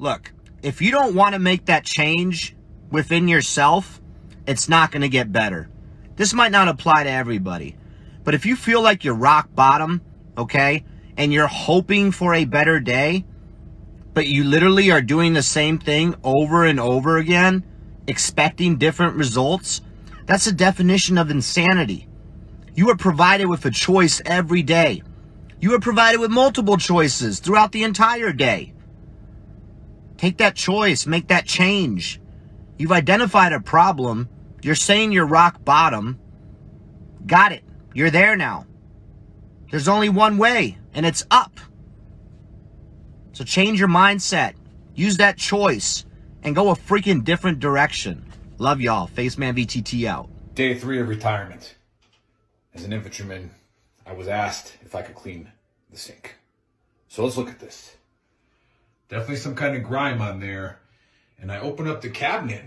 Look, if you don't want to make that change within yourself, it's not going to get better. This might not apply to everybody, but if you feel like you're rock bottom, okay, and you're hoping for a better day, but you literally are doing the same thing over and over again, expecting different results, that's a definition of insanity. You are provided with a choice every day. You are provided with multiple choices throughout the entire day. Take that choice, make that change. You've identified a problem. You're saying you're rock bottom. Got it. You're there now. There's only one way, and it's up. So change your mindset. Use that choice and go a freaking different direction. Love y'all. Faceman VTT out. Day three of retirement. As an infantryman, I was asked if I could clean the sink. So let's look at this. Definitely some kind of grime on there. And I open up the cabinet.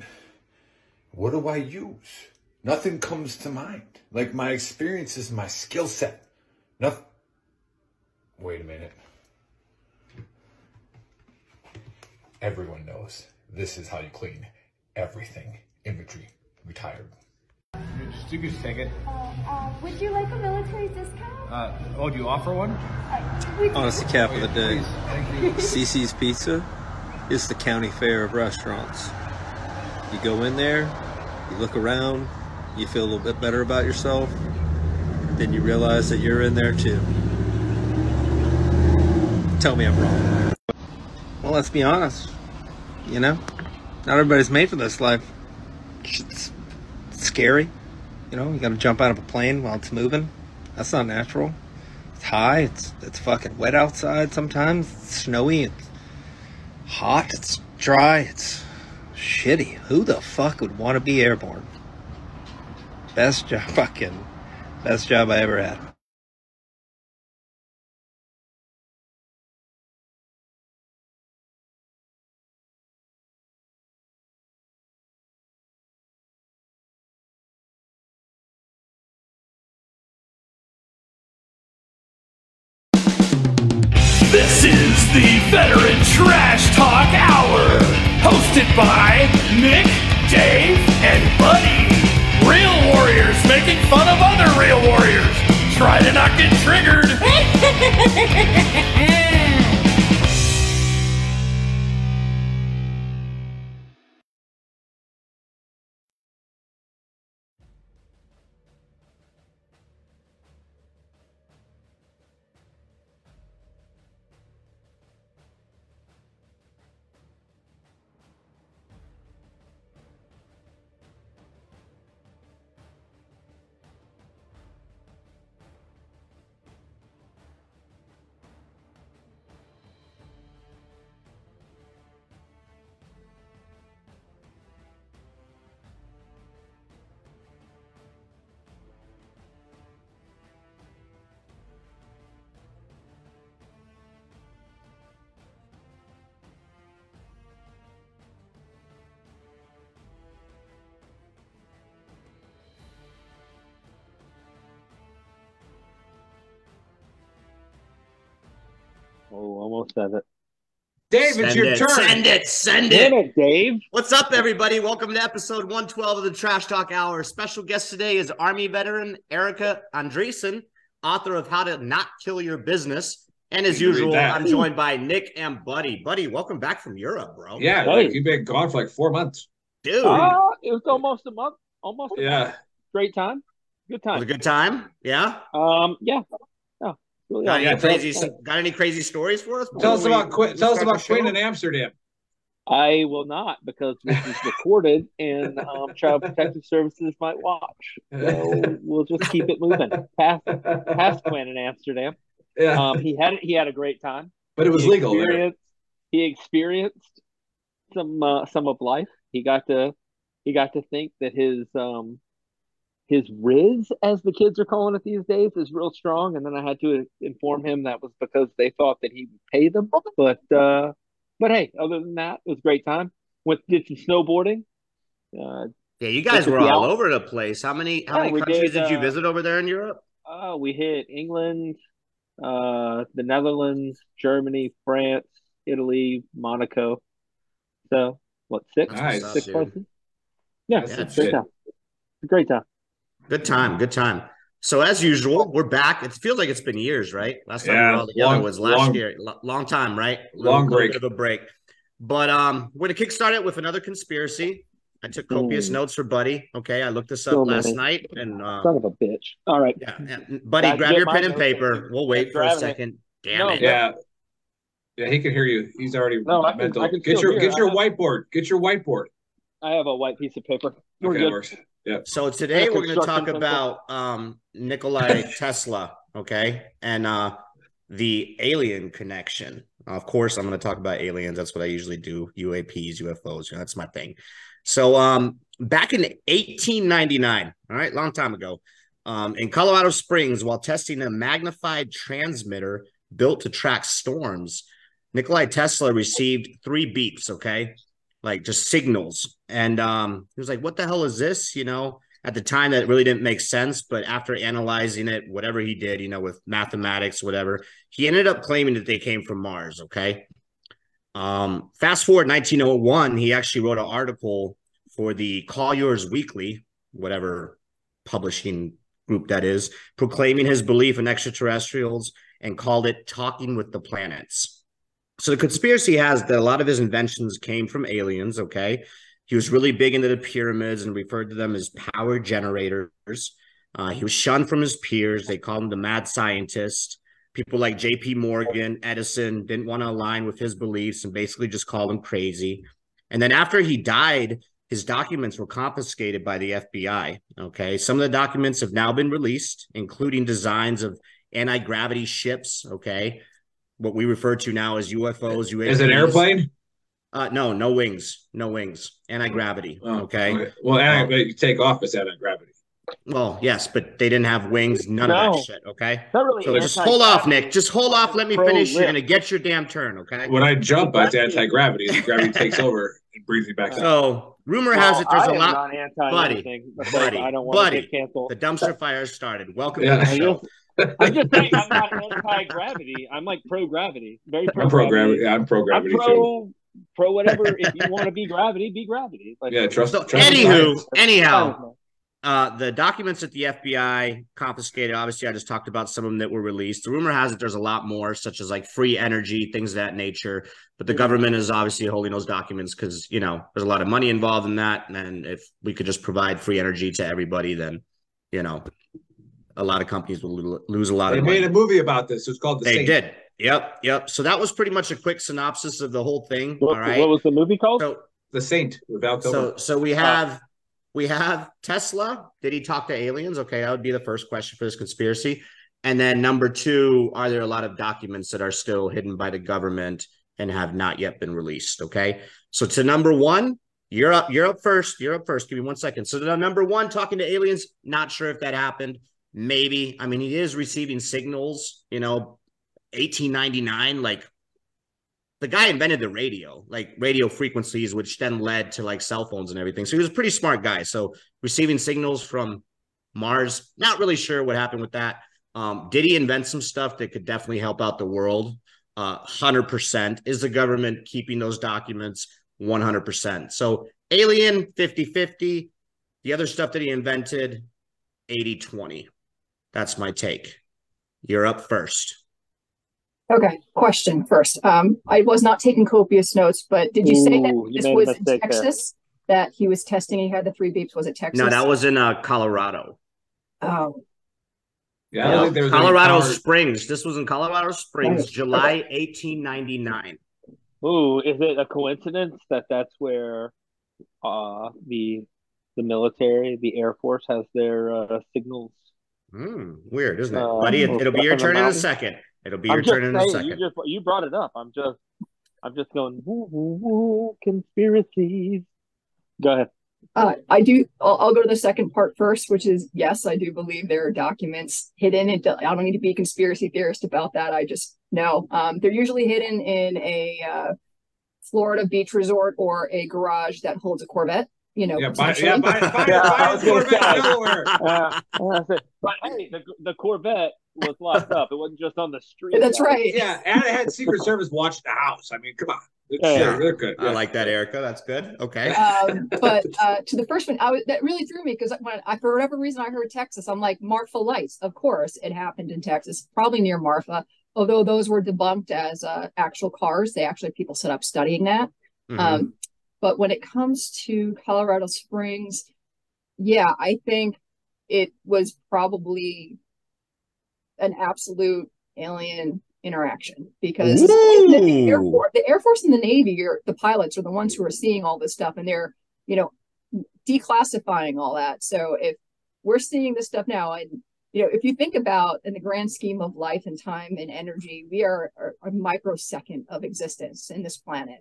What do I use? Nothing comes to mind. Like my experience is my skill set. Nothing. Wait a minute. Everyone knows this is how you clean everything. Infantry, retired. Just you can take it. Uh, would you like a military discount? Uh, oh, do you offer one? Honest cap of the day. CiCi's Pizza is the county fair of restaurants. You go in there, you look around, you feel a little bit better about yourself, then you realize that you're in there too. Tell me I'm wrong. Well, let's be honest. You know, not everybody's made for this life. It's scary. You know, you got to jump out of a plane while it's moving. That's not natural. It's high. It's it's fucking wet outside sometimes. It's snowy. It's hot. It's dry. It's shitty. Who the fuck would want to be airborne? Best job, fucking best job I ever had. The Veteran Trash Talk Hour, hosted by Nick, Dave, and Buddy. Real warriors making fun of other real warriors. Try to not get triggered. Oh, it. Dave, Send it's your it, turn. Send it. Send Damn it. it, Dave. What's up, everybody? Welcome to episode 112 of the Trash Talk Hour. Special guest today is Army veteran Erica Andreessen, author of How to Not Kill Your Business. And as You can read usual. I'm joined by Nick and Buddy. Buddy, welcome back from Europe, bro. Yeah, like you've been gone for like four months. Dude, Ah, it was almost a month. Almost. A month. Yeah. Great time. Good was a time. good time. Yeah. Um. Yeah. Yeah. Got any yeah, crazy? Got any crazy stories for us? Tell us about Queen. we Tell us about the show? In Amsterdam. I will not because this is recorded and um, Child Protective Services might watch. So we'll just keep it moving. Past past Quinn in Amsterdam. yeah, Um. He had he had a great time. but it was he legal there. experienced- He experienced some uh, some of life. He got to he got to think that his um his rizz, as the kids are calling it these days, is real strong. And then I had to inform him that was because they thought that he would pay them. But uh, but hey, other than that, it was a great time. Went did some snowboarding. Uh, Yeah, you guys were all over the place. How many? How Yeah, many countries did, did, you uh, visit over there in Europe? uh, we hit England, uh, the Netherlands, Germany, France, Italy, Monaco. So what six? Nice, six places. Yeah, That's it's a great shit. time. It's a great time. Good time, good time. So as usual, we're back. It feels like it's been years, right? Last time we Yeah, were all together long- was last long- year. Lo- long time, right? Long little break. bit of a break. But um, we're gonna kickstart it with another conspiracy. I took copious Ooh. notes for Buddy. Okay, I looked this up So last many. night, and uh, Son of a bitch. All right. yeah, yeah. Buddy, Guys, grab your pen and notes. paper. We'll wait for a Grabbing it. second. Damn No, it! Yeah. Yeah, he can hear you. He's already No, I can- mental. I can get your hear. get your whiteboard. Get your whiteboard. I have a white piece of paper. We're Okay, good. Yeah. So today we're going to talk about um, Nikolai Tesla, okay, and uh, the alien connection. Of course, I'm going to talk about aliens. That's what I usually do. UAPs, UFOs. You know, that's my thing. So, um, back in 1899, all right, long time ago, um, in Colorado Springs, while testing a magnified transmitter built to track storms, Nikolai Tesla received three beeps. Okay, like just signals. And um, he was like, "What the hell is this?" You know, at the time that really didn't make sense, but after analyzing it, whatever he did, you know, with mathematics, whatever, he ended up claiming that they came from Mars. Okay. Um, fast forward 1901, he actually wrote an article for the Collier's Weekly, whatever publishing group that is, proclaiming his belief in extraterrestrials and called it Talking with the Planets. So the conspiracy has that a lot of his inventions came from aliens, okay? He was really big into the pyramids and referred to them as power generators. Uh, he was shunned from his peers. They called him the mad scientist. People like J.P. Morgan, Edison didn't want to align with his beliefs and basically just called him crazy. And then after he died, his documents were confiscated by the FBI. Okay. Some of the documents have now been released, including designs of anti gravity ships. Okay. What we refer to now as UFOs. UAPs. Is it an airplane? Uh, no, no wings, no wings, anti gravity. Oh, okay. Well, anti- but you take off it's anti gravity. Well, yes, but they didn't have wings, none of that shit. Okay. Not really. So just hold off, Nick. Just hold off. Let me Pro finish. You're gonna get your damn turn. Okay. When I jump, it's Gravity- anti gravity. Gravity takes over and brings me back up. So rumor Well, has it there's I a lot. not anti Buddy, buddy, I don't want buddy. to get canceled. The dumpster fire started. Welcome Yeah. to the show. Just, I'm just saying I'm not anti gravity. I'm like pro gravity. Very pro I'm pro gravity. Yeah, I'm pro I'm gravity too. pro pro whatever. if you want to be gravity, be gravity. Like, Yeah, trust. So, trust anywho, science. anyhow, uh, the documents that the FBI confiscated, obviously, I just talked about some of them that were released. The rumor has it there's a lot more, such as like free energy, things of that nature. But the government is obviously holding those documents because, you know, there's a lot of money involved in that. And if we could just provide free energy to everybody, then, you know, a lot of companies will lose a lot They of money. made a movie about this. It's called The They Saint. did. Yep. Yep. So that was pretty much a quick synopsis of the whole thing. What, all right. what was the movie called? so, The Saint with so so we have we have Tesla. Did he talk to aliens? Okay, that would be the first question for this conspiracy. And then number two, are there a lot of documents that are still hidden by the government and have not yet been released? Okay. So to number one, you're up, you're up first. You're up first. Give me one second. So the number one, talking to aliens, not sure if that happened. Maybe. I mean, he is receiving signals, you know, 1899, like the guy invented the radio, like radio frequencies, which then led to like cell phones and everything. So he was a pretty smart guy. So receiving signals from Mars, not really sure what happened with that. Um, did he invent some stuff that could definitely help out the world? Uh, 100%. Is the government keeping those documents? 100%. So alien 50 50. The other stuff that he invented 80 20. That's my take. You're up first. Okay, question first. Um, I was not taking copious notes, but did you say that Ooh, you this made a was in mistake there. Texas? That he was testing, he had the three beeps. Was it Texas? No, that was in uh, Colorado. Oh, Yeah, I don't think there was any Colorado power- Springs. This was in Colorado Springs, Right. July 1899. Ooh, is it a coincidence that that's where uh the the military, the Air Force has their uh, signals? Hmm, weird, isn't it? Uh, Buddy, It, it'll be your up in the turn in a second. It'll be I'm your just turn in a second. you just you brought it up. I'm just I'm just going woo woo woo conspiracies. Go ahead. uh, I do. I'll, I'll go to the second part first, which is yes, I do believe there are documents hidden. It, I don't need to be a conspiracy theorist about that. I just know um, they're usually hidden in a uh, Florida beach resort or a garage that holds a Corvette. You know, Yeah, buy, yeah, buy, buy, Yeah, buy a Corvette nowhere. Uh, but hey, the the Corvette was locked up. It wasn't just on the street. That's right. Yeah, and it had Secret Service watch the house. I mean, come on. It's, Yeah. they're, they're good. I like that, Erica. That's good. Okay. um, but uh, to the first one, I was, that really threw me because when I, for whatever reason, I heard Texas. I'm like Marfa Lights. Of course, it happened in Texas, probably near Marfa. Although those were debunked as uh, actual cars, they actually people set up studying that. Mhm. Um, but when it comes to Colorado Springs, yeah, I think it was probably an absolute alien interaction because the Air Force, the Air Force and the Navy, are, the pilots are the ones who are seeing all this stuff and they're, you know, declassifying all that. So if we're seeing this stuff now, and you know, if you think about in the grand scheme of life and time and energy, we are, are a microsecond of existence in this planet.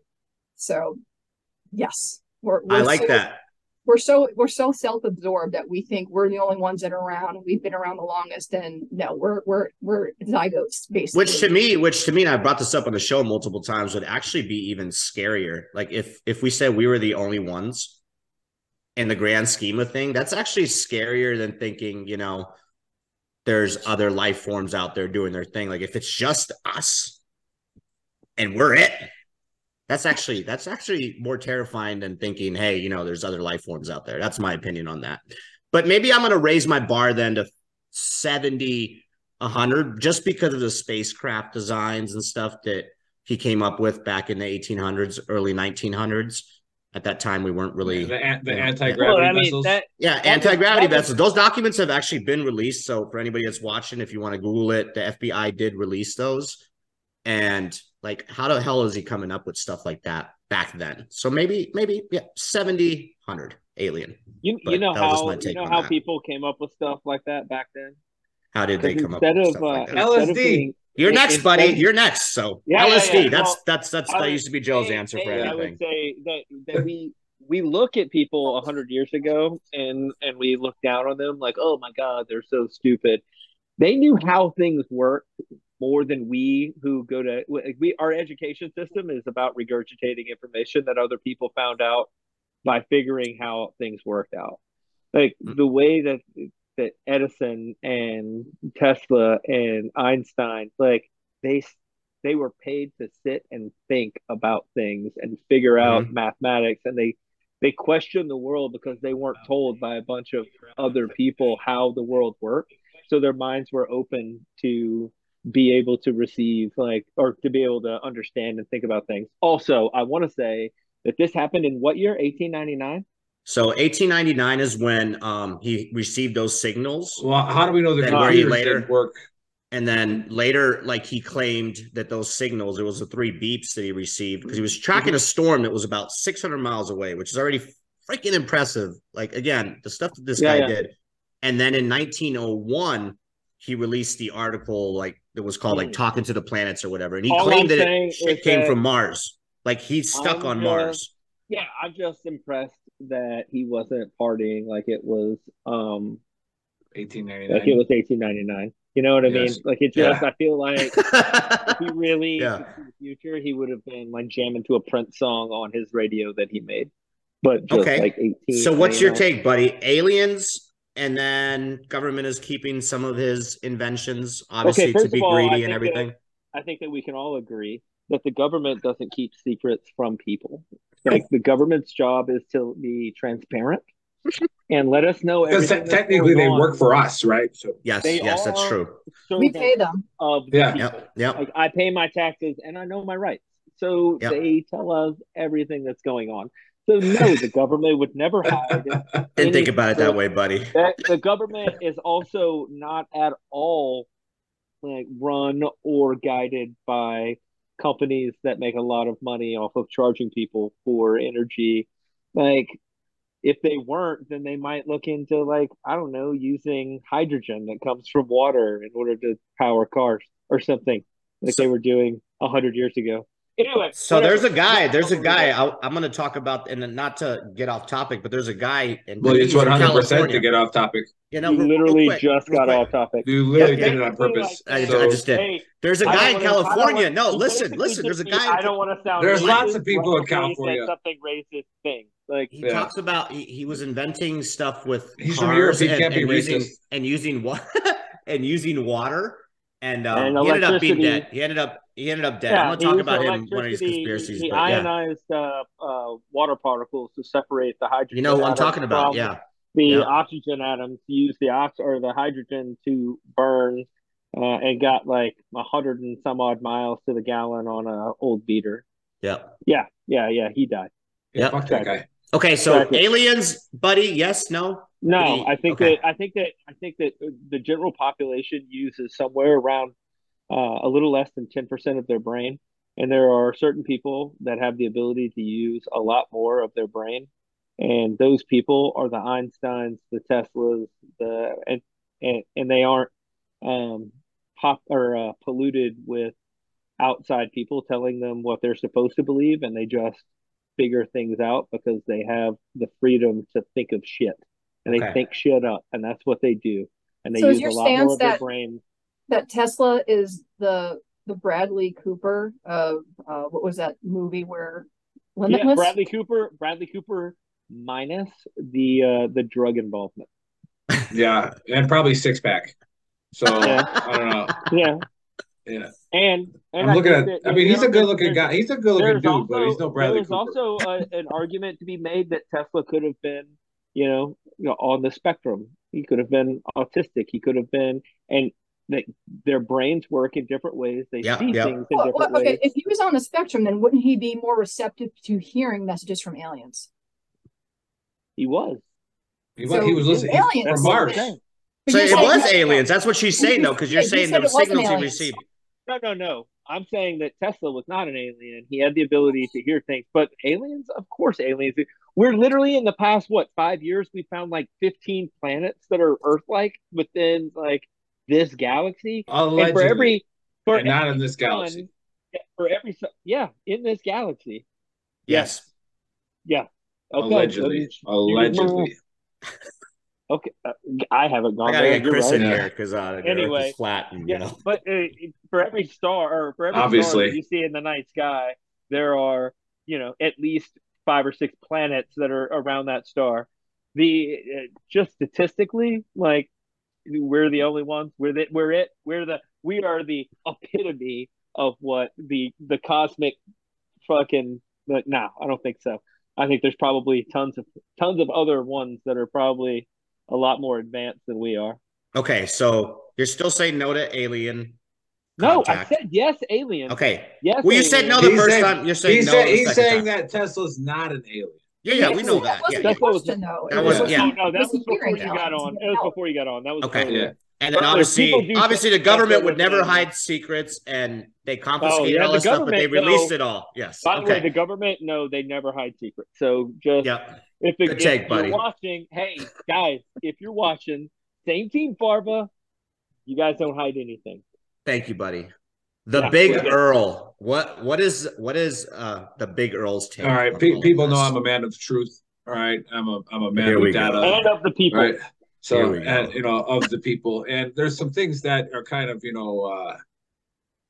So, yes, we're, we're I like so- that. We're so we're so self-absorbed that we think we're the only ones that are around. We've been around the longest, and no, we're we're we're zygotes basically. Which to me, which to me, and I brought this up on the show multiple times, would actually be even scarier. Like if if we said we were the only ones in the grand scheme of thing, that's actually scarier than thinking, you know, there's other life forms out there doing their thing. Like if it's just us and we're it, that's actually that's actually more terrifying than thinking, hey, you know, there's other life forms out there. That's my opinion on that. But maybe I'm gonna raise my bar then to 70 100 just because of the spacecraft designs and stuff that he came up with back in the 1800s early 1900s at that time we weren't really The, an- the you know, anti-gravity Well, I mean, vessels. that yeah that anti-gravity was- vessels those documents have actually been released so for anybody that's watching if you want to google it the fbi did release those and like how the hell is he coming up with stuff like that back then so maybe maybe yeah 70 100 alien You, you know how you know how that. people came up with stuff like that back then. how did they come up instead with of stuff uh, like that LSD. being- you're in- next buddy instead- you're next so Yeah, yeah, lsd yeah. that's Well, that's that's I that used to be joe's A- answer for A, I I would say that that we we look at people a hundred years ago and and we look down on them like, oh my god, they're so stupid. They knew how things worked more than we who go to we our education system is about regurgitating information that other people found out by figuring how things worked out. Like Mm. the way that that Edison and Tesla and Einstein like they they were paid to sit and think about things and figure out mathematics and they they questioned the world because they weren't told by a bunch of other people how the world worked so their minds were open to be able to receive like or to be able to understand and think about things also i want to say that this happened in what year 1899 So 1899 is when um, he received those signals. Well, how do we know the Then were computers later? didn't work? And then later, like he claimed that those signals, it was the three beeps that he received because he was tracking a storm that was about 600 miles away, which is already freaking impressive. Like again, the stuff that this Yeah, guy yeah. did. And then in 1901, he released the article like that was called like Mm. talking to the planets or whatever, and he All claimed I'm that it shit came that- from Mars. Like he's stuck I'm on just- Mars. yeah i'm just impressed that he wasn't partying like it was um 1899. like it was 1899 you know what i Yes. mean like it just Yeah. i feel like he really Yeah. could the future he would have been like jamming to a prince song on his radio that he made but just Okay. like 18 So what's your take, buddy? Aliens, and then government is keeping some of his inventions, obviously, first to be all, greedy and think everything. I think that we can all agree that the government doesn't keep secrets from people. Like the government's job is to be transparent and let us know Because everything. te- that's technically they going work for us, right? So Yes, They yes, that's true. we pay them. of the Yeah. people. Yep, yep. Like I pay my taxes and I know my rights, so Yep. they tell us everything that's going on. So no, the government would never hide. Didn't think about it that way, buddy. that the government is also not at all like run or guided by companies that make a lot of money off of charging people for energy like if they weren't then they might look into like i don't know using hydrogen that comes from water in order to power cars or something like they were doing a hundred years ago anyway So whatever. there's a guy. There's a I'll guy. I, I'm going to talk about, and not to get off topic, but there's a guy in, well, it's 100 percent to get off topic. You know, you real- real literally quick, just got quick. off topic You literally Yeah, did it on purpose. I, I So- just did. Hey, There's a guy in wanna- California. wanna- No, listen, listen. There's a guy. I don't want to sound. There's racist lots of people in when he said California. Something racist thing. Like He Yeah. talks about he, he was inventing stuff with He's from cars Europe, he and, can't be and using and using water and using water and, um, And he ended up being dead. He ended up he ended up dead. Yeah, I'm gonna talk about him one of his electricity, conspiracies, He but yeah. ionized uh, uh, water particles to separate the hydrogen. You know who I'm talking about? Yeah. The Yeah. oxygen atoms use the ox or the hydrogen to burn, uh, and got like a hundred and some odd miles to the gallon on a old beater. Yeah. Yeah, yeah, yeah. He died. Yeah, fuck that guy. Okay, so Exactly. aliens, buddy, yes, no? No, he- I think okay. that I think that I think that the general population uses somewhere around uh, a little less than ten percent of their brain, and there are certain people that have the ability to use a lot more of their brain, and those people are the Einsteins, the Teslas, the and and, and they aren't um, pop or uh, polluted with outside people telling them what they're supposed to believe, and they just figure things out because they have the freedom to think of shit. And they think shit up, and that's what they do. And they So use a lot more stance of their brain. That Tesla is the the Bradley Cooper of uh, what was that movie where Yeah, Bradley Cooper, Bradley Cooper minus the uh the drug involvement. Yeah, and probably six pack. So Yeah. I don't know. Yeah, Yeah, and, and I'm I looking at. that- I mean, he's a good looking guy. He's a good looking There's dude, but he's no also Bradley there's Cooper. also a, an argument to be made that Tesla could have been, you know, you know, on the spectrum. He could have been autistic. He could have been, and that their brains work in different ways. They Yeah, see yeah. things in Well, different well, okay, ways. if he was on the spectrum, then wouldn't he be more receptive to hearing messages from aliens? He was. He was, So, he was listening he's aliens. from Mars. So it saying was that- aliens. That's what she's saying, though, because you're saying said the signals he aliens. received. No, no, no. I'm saying that Tesla was not an alien. He had the ability to hear things, but aliens, of course, aliens. We're literally in the past what five years we found like 15 planets that are Earth-like within like this galaxy, and for every for and not in this galaxy. sun- yeah, for every sun- yeah in this galaxy. Yes. Yeah. Okay. Allegedly, allegedly. Okay. Uh, I haven't gone I gotta there. get Chris right. in here because uh, the Earth Anyway, is flat and, Yeah, you know. but uh, for every star or for every star Obviously. that you see in the night sky, there are you know at least five or six planets that are around that star. The uh, just statistically, like we're the only ones. We're the, we're it. We're the we are the epitome of what the the cosmic fucking. But no, I don't think so. I think there's probably tons of tons of other ones that are probably a lot more advanced than we are. Okay, so you're still saying no to alien. No, contact. I said yes, alien. Okay. Yes. Well, you said no the He's first saying- time. You're saying He's, no. say- the he's saying time. that Tesla's not an alien. Yeah, yeah, we know that that. wasn't Yeah, the That's what was- question, though. that wasn't- was yeah. No, that was was before you got on. and It was before you got on. That was Okay. Yeah. And then But obviously, obviously, the government would never hide secrets, and they confiscated Oh, yeah, all the this stuff, but they released no. it all. Yes. By the way, Okay. the government, no, they never hide secrets. So just Yeah. if, it, Good if take, you're buddy. watching, hey guys, if you're watching, same team Farva, you guys don't hide anything. Thank you, buddy. The Yeah. Big Yeah. Earl. What? What is? What is uh the Big Earl's take? All right, on pe- all of people know? I'm a man of truth. All right, I'm a I'm a man Here of data. and of the people. right so and you know of the people and there's some things that are kind of you know uh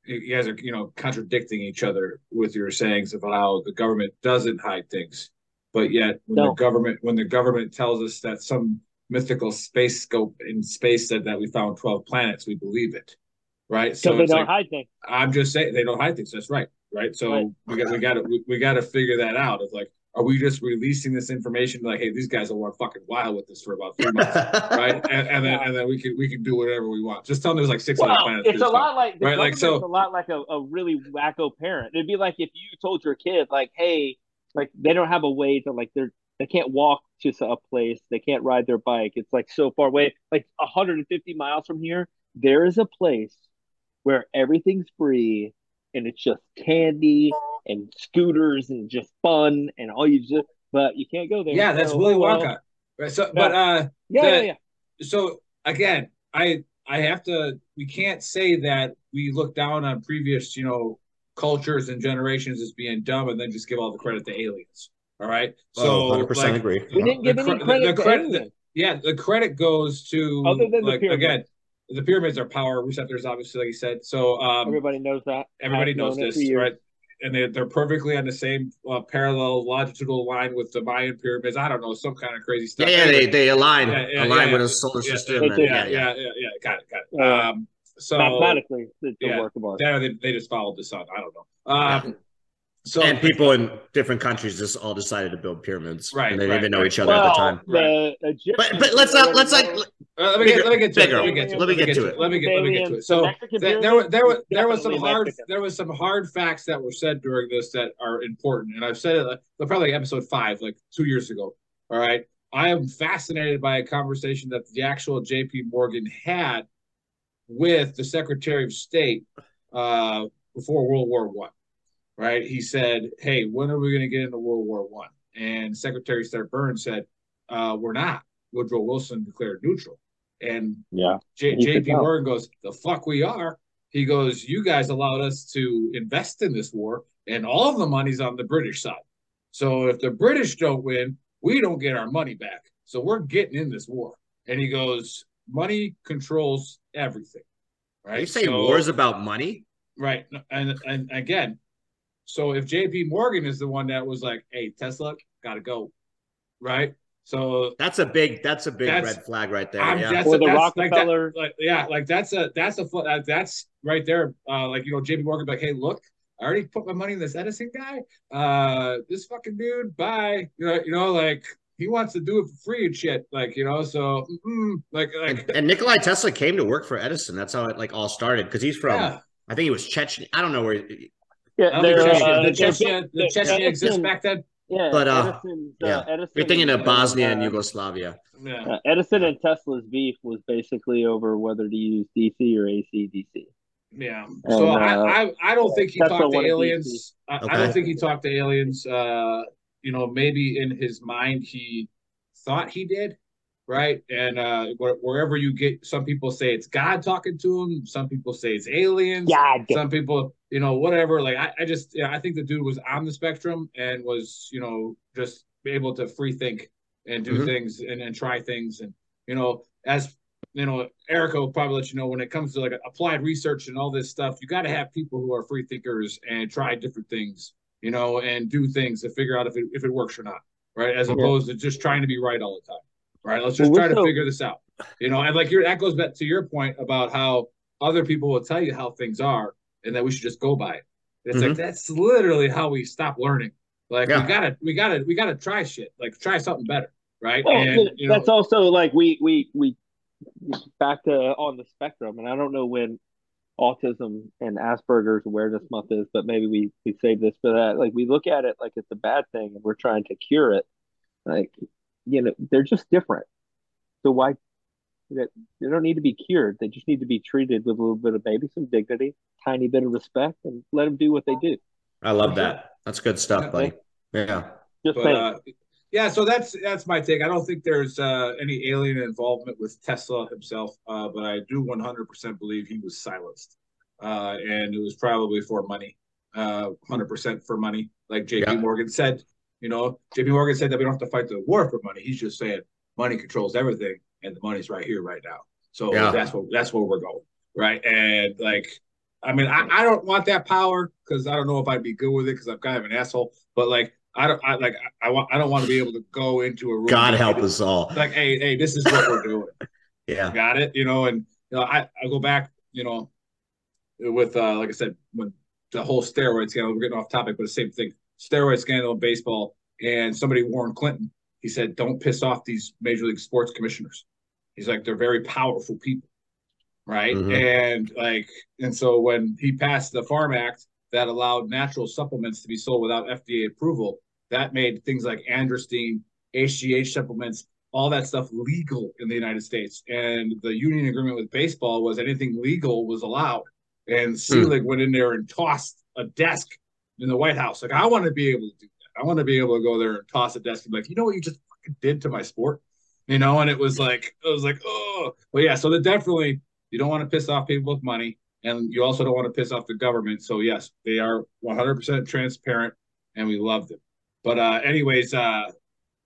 you you guys are you know contradicting each other with your sayings about how the government doesn't hide things but yet when No. the government when the government tells us that some mythical space scope in space said that we found 12 planets we believe it right So they it's don't like, hide things. i'm just saying they don't hide things that's right right so Right. we got we got to we, we got to figure that out of like are we just releasing this information like hey these guys will run fucking wild with this for about three months right? And, and then and then we can we can do whatever we want. Just tell them there's like six other Well, planets. it's a lot like Right, like, government's so- a lot like a, a really wacko parent. It'd be like if you told your kid, like, hey, like they don't have a way to like they're they can't walk to a place, they can't ride their bike. It's like so far away, like 150 miles from here. There is a place where everything's free and it's just candy and scooters and just fun and all you just but you can't go there. Yeah, that's So, Willy well, Wonka. Right. So, but uh, Yeah, the- yeah, yeah. so again, I I have to. We can't say that we look down on previous, you know, cultures and generations as being dumb, and then just give all the credit to aliens. All right. So, oh, 100% like, agree. We didn't give the any credit the to credit- aliens. yeah, the credit goes to Other than like pyramids. again, the pyramids are power receptors, obviously, like you said. So um, Everybody knows that. Everybody I've knows this, right? And they, they're perfectly on the same uh, parallel longitudinal line with the Mayan pyramids. I don't know, some kind of crazy stuff. yeah, they, they align, Yeah, yeah, align yeah, with the solar yeah, system. they and- yeah, yeah, yeah. yeah, yeah, yeah, got it, got it. Uh, Um, so Mathematically, it's a yeah, work of art. They, they, they just followed the sun. I don't know. Um, so and people in different countries just all decided to build pyramids. Right, And they didn't right, even know right. each other at the time. The Egyptians But but let's not let's like Uh, let me get let me get to it. Let me get to it. Let me get to it. Let me get let me get to it. So Mexican th- there were there were pyramids, there was some hard Mexican. there was some hard facts that were said during this that are important, and I've said it like, probably like episode five, like two years ago. All right, I am fascinated by a conversation that the actual J.P. Morgan had with the Secretary of State uh, before World War One. Right, he said, "Hey, when are we going to get into World War One?" And Secretary State Burns said, uh, "We're not." Woodrow Wilson declared neutral, and Yeah. J- JP tell. Morgan goes, The fuck we are. He goes, You guys allowed us to invest in this war, and all of the money's on the British side. So if the British don't win, we don't get our money back. So we're getting in this war. And he goes, Money controls everything. Right. Are you saying So- wars about money? Right. And and again, so if JP Morgan is the one that was like, Hey, Tesla, gotta go. Right. So That's a big that's a big That's- red flag right there. I'm- yeah. that's Or the that's like that- Rockefeller- like, yeah, like that's a that's a fl- uh, that's right there. Uh, like you know, JP Morgan, like, hey, look, I already put my money in this Edison guy. Uh, this fucking dude, bye. You know, you know, like he wants to do it for free and shit. Like you know, so mm, like like and, and Nikolai Tesla came to work for Edison. That's how it like all started because he's from yeah. I think he was Chechen. I don't know where. He- Yeah, I don't they're, think Chechnya, uh, the they're Chechnya, the they're- Chechnya exists back then. Yeah, But, uh, Edison's, yeah. uh, Edison You're thinking of and, Bosnia and uh, Yugoslavia. Yeah. Uh, Edison and Tesla's beef was basically over whether to use DC or AC DC. Yeah. So And, uh, I, I I don't think he Tesla talked to aliens. I, I don't think he talked to aliens. Uh, you know, maybe in his mind he thought he did, right? And uh, wherever you get, some people say it's God talking to him. Some people say it's aliens. God. Some people, you know, whatever. Like I, I just, yeah, I think the dude was on the spectrum and was, you know, just able to free think and do Mhm. things and, and try things. And you know, as you know, Erica will probably let you know when it comes to like applied research and all this stuff, you got to have people who are free thinkers and try different things, you know, and do things to figure out if it if it works or not, right? As Yeah. opposed to just trying to be right all the time, right? Let's just Well, try to so- figure this out, you know. And like your that goes back to your point about how other people will tell you how things are and that we should just go by it. It's like mm-hmm. that's literally how we stop learning. Like Yeah. we gotta we gotta we gotta try shit. Like try something better, right? Well, and you know, that's also like we we we back to on the spectrum, and I don't know when autism and Asperger's awareness month is, but maybe we we save this for that. Like we look at it like it's a bad thing, and we're trying to cure it. Like you know, they're just different. So why? They they don't need to be cured. They just need to be treated with a little bit of maybe some dignity, tiny bit of respect, and let them do what they do. I love that. That's good stuff, Yeah. buddy. Yeah. Just but uh, yeah, so that's that's my take. I don't think there's uh, any alien involvement with Tesla himself, uh, but I do 100% believe he was silenced, uh, and it was probably for money, uh, 100% for money, like J.P. Yeah. Morgan said. You know, J.P. Morgan said that we don't have to fight the war for money. He's just saying money controls everything, and the money's right here, right now. So Yeah. that's what that's where we're going, right? And like, I mean, I, I don't want that power because I don't know if I'd be good with it because I'm kind of an asshole. But like, I don't, I like, I, I want, I don't want to be able to go into a room. God help us all. Like, hey, hey, this is what we're doing. Yeah. Got it? You know, and you know, I, I go back, you know, with uh, like I said, when the whole steroid scandal, we're getting off topic, but the same thing, steroid scandal in baseball, and somebody Warren Clinton, he said, don't piss off these major league sports commissioners. He's like, they're very powerful people, right? Mhm. And like, and so when he passed the Farm Act that allowed natural supplements to be sold without FDA approval, that made things like androstenedione, HGH supplements, all that stuff legal in the United States. And the union agreement with baseball was anything legal was allowed. And Selig went in there and tossed a desk in the White House. Like, I want to be able to do that. I want to be able to go there and toss a desk and be like, you know what you just did to my sport? You know, and it was like, it was like, oh, well, yeah. So that definitely, you don't want to piss off people with money, and you also don't want to piss off the government. So yes, they are 100% transparent, and we love them. But uh, anyways, uh,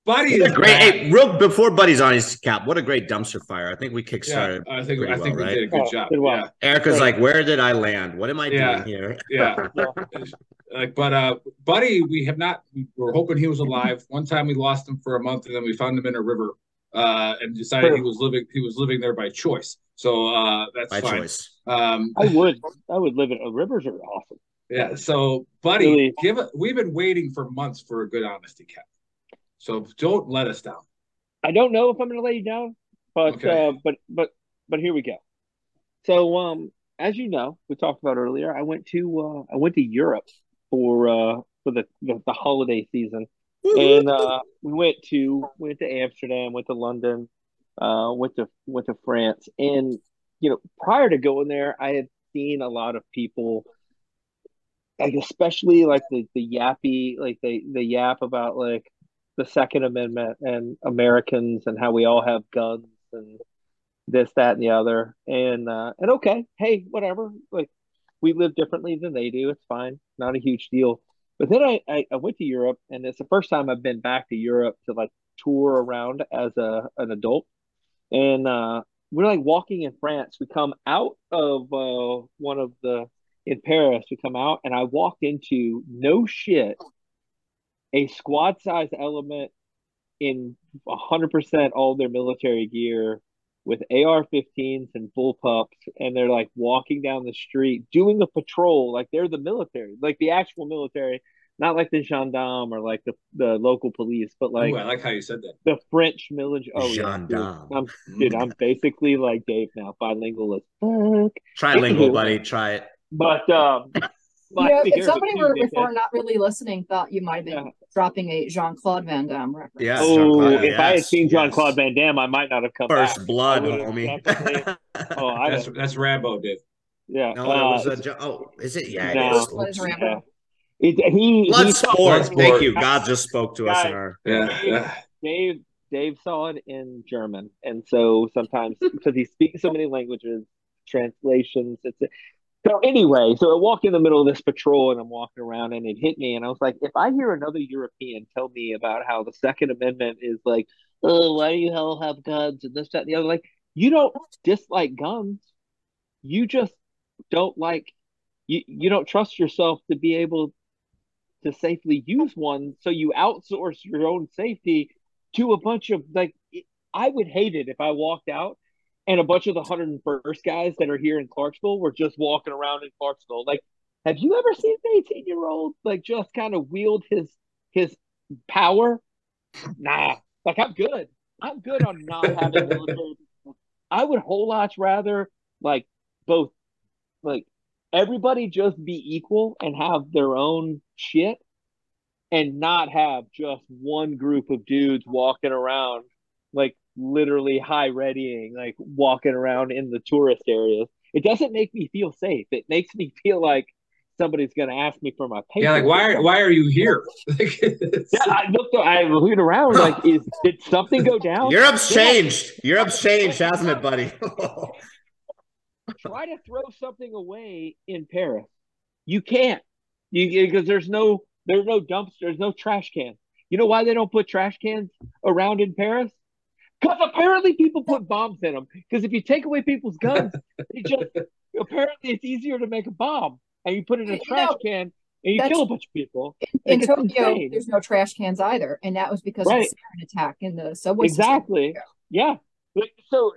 Buddy is Great. back. Hey, real before Buddy's on his cap, what a great dumpster fire. I think we Yeah, kickstarted. I think pretty I think well, we right? did a good Oh, job. did well. Yeah, Erica's like, where did I land? What am I Yeah. doing here? yeah. like, but uh, Buddy, we have not. We were hoping he was alive. One time we lost him for a month, and then we found him in a river. uh, and decided he was living he was living there by choice. So uh, that's By fine. choice. Um, I would. I would live in. Uh, rivers are awesome. yeah. So, buddy, Really? give it. We've been waiting for months for a good honesty cap. So don't let us down. I don't know if I'm going to let you down, but Okay. uh, but but but here we go. So um, as you know, we talked about earlier. I went to uh, I went to Europe for uh for the the, the holiday season, and uh, we went to went to Amsterdam, went to London, uh, went to went to France, and you know prior to going there, I had seen a lot of people. Like especially like the the yappy like the the yap about like the Second Amendment and Americans and how we all have guns and this, that, and the other. And uh, and okay, hey, whatever. Like we live differently than they do. It's fine, not a huge deal. But then I, I, I went to Europe, and it's the first time I've been back to Europe to like tour around as a an adult. And uh, we're like walking in France. We come out of uh, one of the in Paris. We come out, and I walked into no shit a squad size element in 100% all their military gear with AR-15s and bullpups, and they're like walking down the street doing a patrol like they're the military, like the actual military, not like the gendarme or like the, the local police, but like Ooh, I like how you said that. the French military. Oh, yeah, dude. I'm, dude, I'm basically like Dave now, bilingual as fuck. Trilingual, Anywho. buddy. Try it. But um, You know, if somebody were, before not really listening, thought you might have been Yeah. dropping a Jean Claude Van Damme reference. Yeah. Oh, Jean-Claude, if I had seen Jean yes. Claude Van Damme, I might not have come First back. blood, I homie. Oh, I That's that's Rambo, Dave. yeah. no, uh, it was a. Oh, is it? Yeah, it No. is. What is Oops. Rambo? It, he, Blood he saw- sport. Bloodsport. Thank you. God just spoke to us in our. Yeah, yeah. Dave Dave saw it in German, and so sometimes because he speaks so many languages, translations. It's so anyway. So I walk in the middle of this patrol, and I'm walking around, and it hit me, and I was like, if I hear another European tell me about how the Second Amendment is like, oh, why do you all have guns and this, that, and the other, like you don't dislike guns, you just don't like you you don't trust yourself to be able to safely use one, so you outsource your own safety to a bunch of like I would hate it if I walked out and a bunch of the 101st guys that are here in Clarksville were just walking around in Clarksville. Like, have you ever seen an 18 year old like just kind of wield his his power? Nah, like I'm good. I'm good on not having military. I would whole lot rather like both like everybody just be equal and have their own shit and not have just one group of dudes walking around like literally high readying like walking around in the tourist areas it doesn't make me feel safe it makes me feel like somebody's going to ask me for my papers Yeah, like why are why are you here? Yeah, I looked. I looked around. Like, is did something go down? Europe's Yeah. changed. Europe's changed, hasn't it, buddy? Try to throw something away in Paris. You can't. You because there's no there's no dumpsters, no trash cans. You know why they don't put trash cans around in Paris? Because apparently people put bombs in them. Because if you take away people's guns, they just apparently it's easier to make a bomb, and you put it in a trash can and you kill a bunch of people. In It's Tokyo, insane. there's no trash cans either, and that was because Right. of the attack in the subway. Exactly. Yeah. So,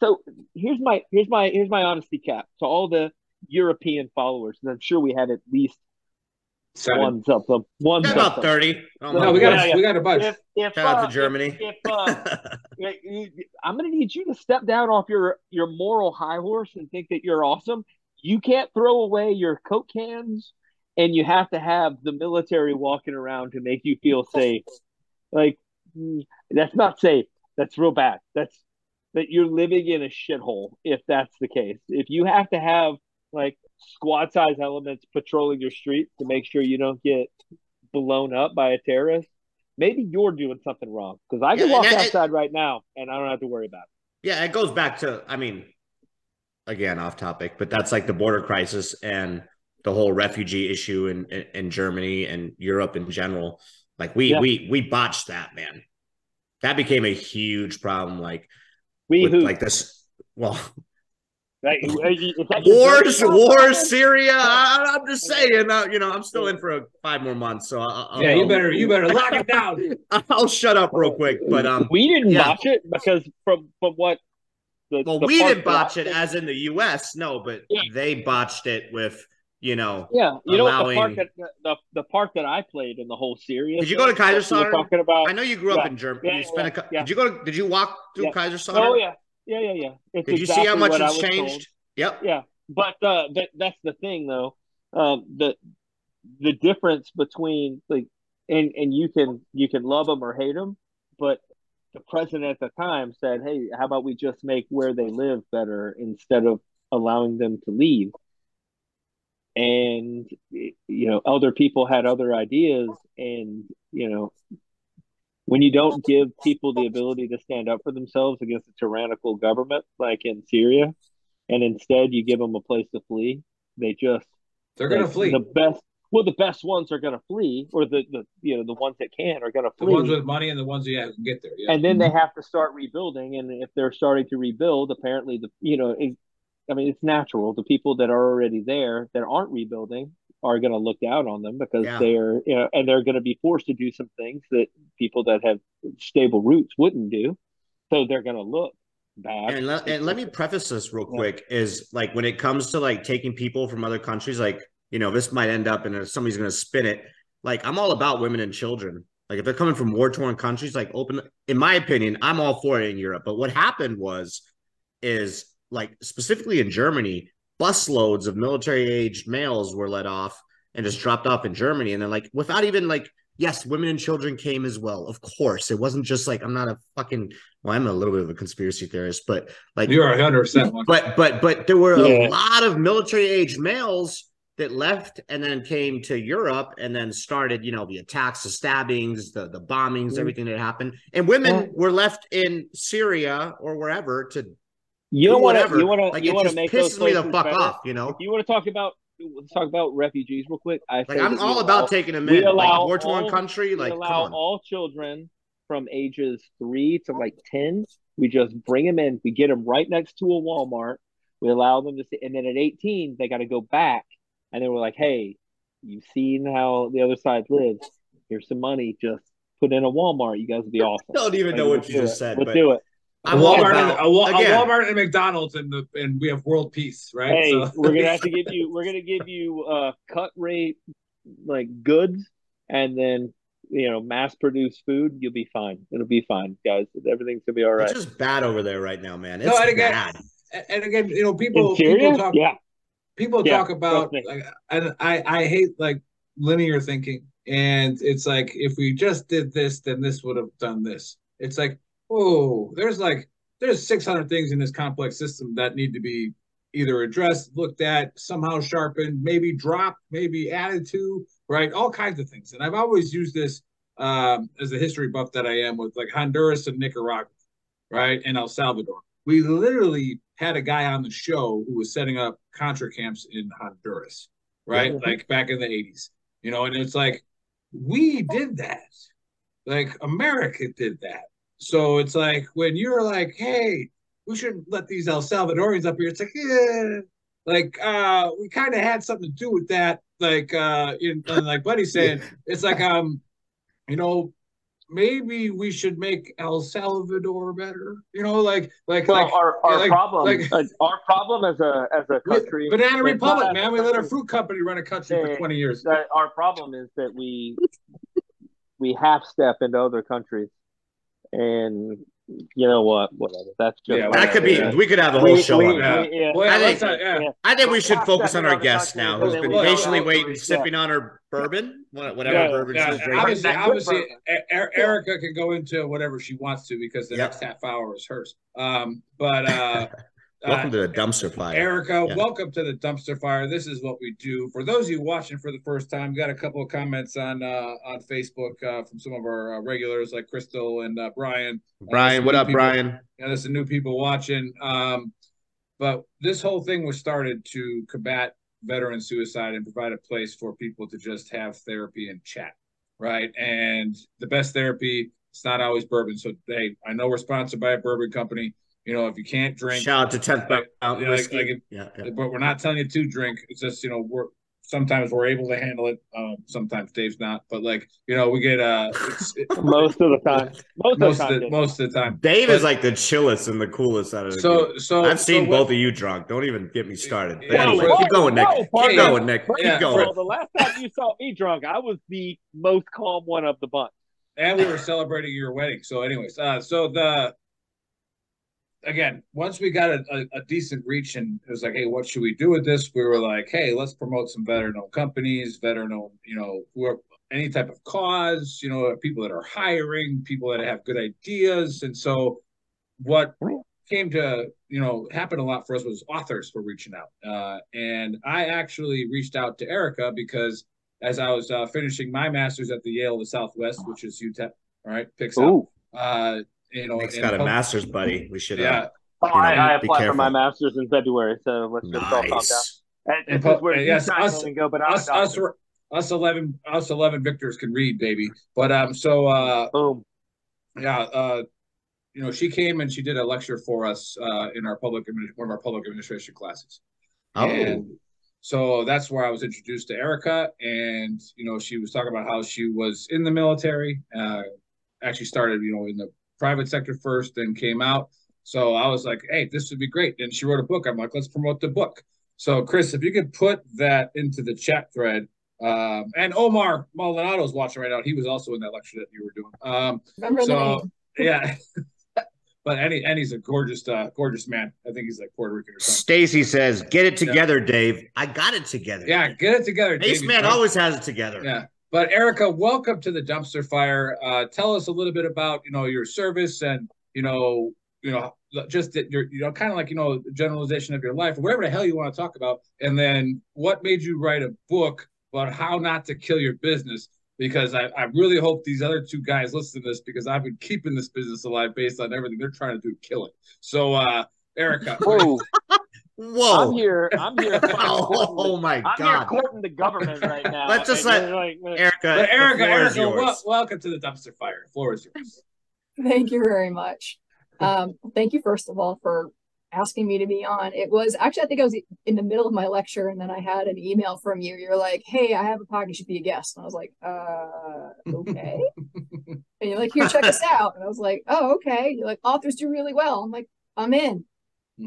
so here's my here's my here's my honesty cap to all the European followers, and I'm sure we have at least Seven. ones of them. Ones Yeah, of about them. thirty. I No, No, we got Yeah, a, yeah. we got a bunch. If, if, Shout out uh, to Germany. If, if, uh, I'm going to need you to step down off your your moral high horse and think that you're awesome. You can't throw away your Coke cans, and you have to have the military walking around to make you feel safe. Like mm, that's not safe. That's real bad. That's that you're living in a shithole if that's the case. If you have to have like squad size elements patrolling your streets to make sure you don't get blown up by a terrorist, maybe you're doing something wrong. Because I can Yeah, walk outside right now and I don't have to worry about it. Yeah, it goes back to, I mean, again, off topic, but that's like the border crisis and the whole refugee issue in, in, in Germany and Europe in general. Like we Yeah. we we botched that, man. That became a huge problem. Like We with who like this. Well, Like, is that Wars, dirty wars. Syria. I, I'm just saying. Uh, you know, I'm still in for five more months, so I, I'll, Yeah, you better you better lock it down. I'll shut up real quick. But um, We didn't Yeah. botch it because from from what the well, the we didn't botch it think- as in the U.S. No, but Yeah. they botched it with you know. Yeah, you know the part that the, the part that I played in the whole series. Did you go to that we were Kaiserslautern? Talking about. I know you grew up in Germany. Yeah, you spent a. yeah, cou- yeah. Did you go? To, did you walk through Yeah. Kaiserslautern? Oh yeah, yeah, yeah, yeah. It's Did you see how much it's was told. changed? Yep. Yeah, but uh, that that's the thing though. Um, the the difference between like, and and you can you can love them or hate them, but the president at the time said, "Hey, how about we just make where they live better instead of allowing them to leave?" And you know, other people had other ideas, and you know, when you don't give people the ability to stand up for themselves against a tyrannical government like in Syria, and instead you give them a place to flee, they just They're gonna like, flee. The best, well, the best ones are gonna flee, or the the you know the ones that can are gonna flee. The ones with money and the ones that yeah, who can get there. Yeah. and then they mm-hmm. have to start rebuilding. And if they're starting to rebuild, apparently the you know, it, I mean, it's natural. The people that are already there that aren't rebuilding are going to look down on them because Yeah. they're you know, and they're going to be forced to do some things that people that have stable roots wouldn't do. So they're going to look bad. And let, and let me preface this real Yeah. quick is like when it comes to like taking people from other countries, like, you know, this might end up and somebody's going to spin it. Like, I'm all about women and children. Like, if they're coming from war torn countries, like, open, in my opinion, I'm all for it in Europe. But what happened was, is like specifically in Germany, busloads of military aged males were let off and just dropped off in Germany. And then, like, without even like, yes, women and children came as well. Of course, it wasn't just like I'm not a fucking. Well, I'm a little bit of a conspiracy theorist, but like You are 100 percent but but but there were Yeah. a lot of military aged males that left and then came to Europe and then started, you know, the attacks, the stabbings, the the bombings, Mhm. everything that happened. And women Well- were left in Syria or wherever to You want whatever. to. You want to. like you it want just to make those pisses me the fuck better. off, you know. If you want to talk about, let's talk about refugees real quick. I like I'm all about taking them in. Like allow war torn country, like allow all children from ages three to like ten. We just bring them in. We get them right next to a Walmart. We allow them to see, and then at 18, they got to go back. And then we're like, hey, you've seen how the other side lives. Here's some money. Just put in a Walmart. You guys will be awesome. I don't even Like, know what you just it. said, We'll but do it. A I'm all Walmart, and, a, Wa- a Walmart and a McDonald's, and the and we have world peace, right? Hey, So- we're gonna have to give you. We're gonna give you uh cut rate like goods, and then you know mass produced food. You'll be fine. It'll be fine, guys. Everything's gonna be all right. It's just bad over there right now, man. It's No, and again, bad. and again, you know, people In people talk yeah, people Yeah, talk about like and I I hate like linear thinking and it's like if we just did this then this would have done this it's like oh there's like there's 600 things in this complex system that need to be either addressed looked at somehow sharpened maybe dropped maybe added to right? All kinds of things. And i've always used this um, as a history buff that i am with like honduras and nicaragua right? And el salvador. We literally had a guy on the show who was setting up contra camps in honduras right? Like back in the 80s you know? And it's like we did that. Like america did that so it's like when you're like hey we shouldn't let these el salvadorians up here. It's like yeah like uh we kind of had something to do with that like uh in, like buddy's saying it's like um you know maybe we should make el salvador better you know like like Well, like our, our like- problem, like- uh, our problem as a as a country, banana republic man we let a fruit company run a country for 20 years. our problem is that we we half step into other countries, and you know what? Whatever. That's just Yeah, That could be. Yeah. We could have a whole We- show we- on that. yeah. Yeah, I think- not- yeah. I think we should Half focus on our into guest now, who's been then patiently go- waiting, yeah. sipping on her bourbon, whatever Yeah, bourbon Yeah, she's drinking. obviously, That's obviously, good E- E- Erica can go into whatever she wants to because the Yep. next half hour is hers. Um, but uh, Welcome uh, to the dumpster fire. Erica, Yeah. welcome to the dumpster fire. This is what we do. For those of you watching for the first time, got a couple of comments on uh, on Facebook uh, from some of our uh, regulars like Crystal and uh, Brian. Brian, what up, People- Brian? Yeah, there's some new people watching. Um, but this whole thing was started to combat veteran suicide and provide a place for people to just have therapy and chat, right? And the best therapy, it's not always bourbon. So, hey, I know we're sponsored by a bourbon company. You know, if you can't drink, Shout out to 10th like, Mountain like- like if- yeah, yeah. but we're not telling you to drink. It's just you know we're sometimes we're able to handle it. Um, sometimes Dave's not, but like you know we get uh it's, it, Most of the time. Most, most of the time. the, Dave. most of the time. Dave But- is like the chillest and the coolest out of the So group. so I've seen so what- both of you drunk. Don't even get me started. But Yeah, anyway, whoa, keep going, Nick. whoa, keep partner. going, Nick. Keep Yeah, going. Well, the last time you saw me drunk, I was the most calm one of the bunch. and we were celebrating your wedding. So, anyways, uh, so the again, once we got a, a, a decent reach, and it was like, hey, what should we do with this? We were like, hey, let's promote some veteran-owned companies, veteran-owned, you know, who are any type of cause, you know, people that are hiring, people that have good ideas, and so what came to you know happen a lot for us was authors were reaching out uh, and i actually reached out to erica because as i was uh, finishing my master's at the yale of the southwest which is utep all right picks up Ooh. uh you know Nick's in got a pub- master's buddy. We should. yeah Uh, Oh, You know, I, I be applied for my master's in February, so let's just all calm down. nice. And, And and po- where yes, us- and go, but us us us 11 us 11 victors can read baby but um so uh Boom. yeah uh you know she came and she did a lecture for us uh in our public one of our public administration classes Oh, And so that's where I was introduced to Erica. And, you know, she was talking about how she was in the military, uh, actually started, you know, in the private sector first, then came out. So I was like, hey, this would be great. And she wrote a book. I'm like, let's promote the book. So, Chris, if you could put that into the chat thread. Um, and Omar Maldonado is watching right now. He was also in that lecture that you were doing. Um, Remember the so, name. yeah. but Eddie, Eddie's a gorgeous, uh, gorgeous man. I think he's like Puerto Rican or something. Stacy says, "Get it together, Dave." I got it together. Yeah, get it together. Ace Davey, man right? always has it together. Yeah. But Erica, welcome to the dumpster fire. Uh, tell us a little bit about you know your service and you know you know just that you're you know kind of like you know generalization of your life or whatever the hell you want to talk about, and then what made you write a book about how not to kill your business. Because I, I really hope these other two guys listen to this because I've been keeping this business alive based on everything they're trying to do to kill it. So, uh, Erica, Whoa. Whoa. I'm here. I'm here. fucking Oh, my the- oh my I'm here courting the government right now. Let's just And let like, Erica. but Erica, the floor is Erica, wel- yours. welcome to the dumpster fire. The floor is yours. Thank you very much. Um, thank you, first of all, for asking me to be on. It was actually, I think I was in the middle of my lecture, and then I had an email from you. You're like, "Hey, I have a podcast. You should be a guest." And I was like, "Uh, okay." and you're like, "Here, check us out." And I was like, "Oh, okay." You're like, "Authors do really well." I'm like, "I'm in."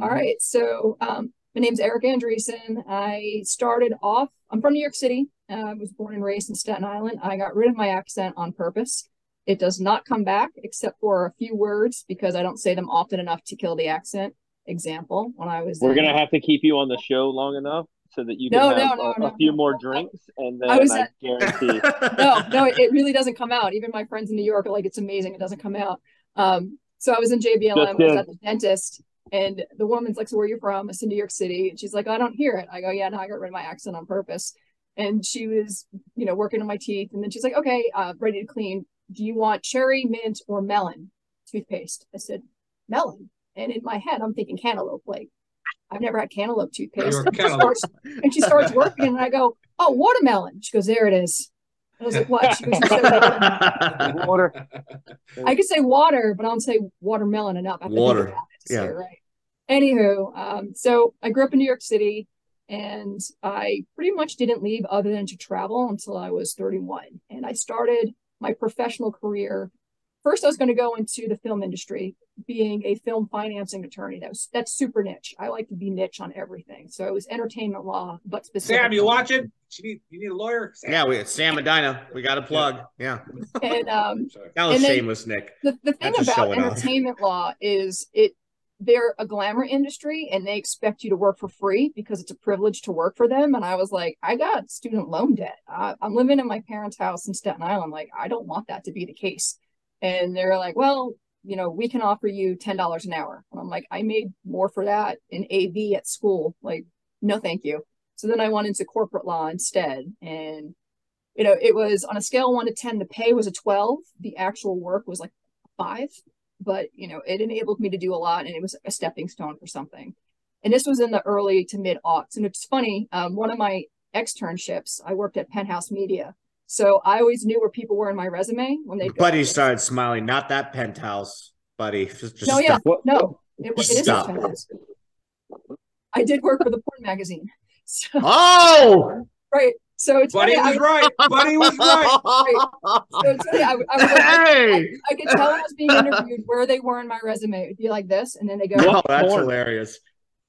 All right. So, um, my name's Erica Andreessen. I started off. I'm from New York City. Uh, I was born and raised in Staten Island. I got rid of my accent on purpose. It does not come back except for a few words because I don't say them often enough to kill the accent. Example, when I was We're in- gonna have to keep you on the show long enough so that you can No, have no, a, no, a no, few more drinks, and then I was I guarantee. no, no, it, it really doesn't come out. Even my friends in New York are like, it's amazing. It doesn't come out. Um, so I was in JBLM, I was at the dentist, and the woman's like, so where are you from? I said, New York City. And she's like, I don't hear it. I go, yeah, no, I got rid of my accent on purpose. And she was, you know, working on my teeth. And then she's like, okay, uh, ready to clean. Do you want cherry, mint, or melon toothpaste? I said, melon. And in my head, I'm thinking cantaloupe. Like, I've never had cantaloupe toothpaste. And she starts- and she starts working, and I go, oh, watermelon. She goes, there it is. I was like, what? She "You. Water. I could say water, but I don't say watermelon enough. I have to think Water. about it to say Yeah. right. Anywho, um, so I grew up in New York City and I pretty much didn't leave other than to travel until I was 31. And I started my professional career. First, I was going to go into the film industry, being a film financing attorney. That was that's super niche. I like to be niche on everything. So it was entertainment law, but specific. Sam, you watching? You need, you need a lawyer? Sam. yeah, we Sam and Dinah. We got a plug. Yeah, And um, that was And shameless, Nick. the, the thing That's about showing off. entertainment law is it they're a glamour industry and they expect you to work for free because it's a privilege to work for them and i was like i got student loan debt I, i'm living in my parents house in staten island like i don't want that to be the case and they're like well you know we can offer you $10 an hour and i'm like i made more for that in av at school like no thank you so then i went into corporate law instead and you know, it was on a scale of one to 10, the pay was a 12. The actual work was like five, but you know, it enabled me to do a lot and it was a stepping stone for something. And this was in the early to mid aughts. And it's funny, um, one of my externships, I worked at Penthouse Media. So I always knew where people were in my resume when they Buddy started smiling. Not that penthouse, buddy. Just, just No, yeah, What, no. It, it is Stop. expensive. I did work for the porn magazine. So, Oh, right. So it's Buddy funny, was I, right. Buddy was right. so it's funny, I, I was like, hey! I could tell I was being interviewed where they were in my resume. It'd be like this, and then they go, Oh, that's porn? hilarious.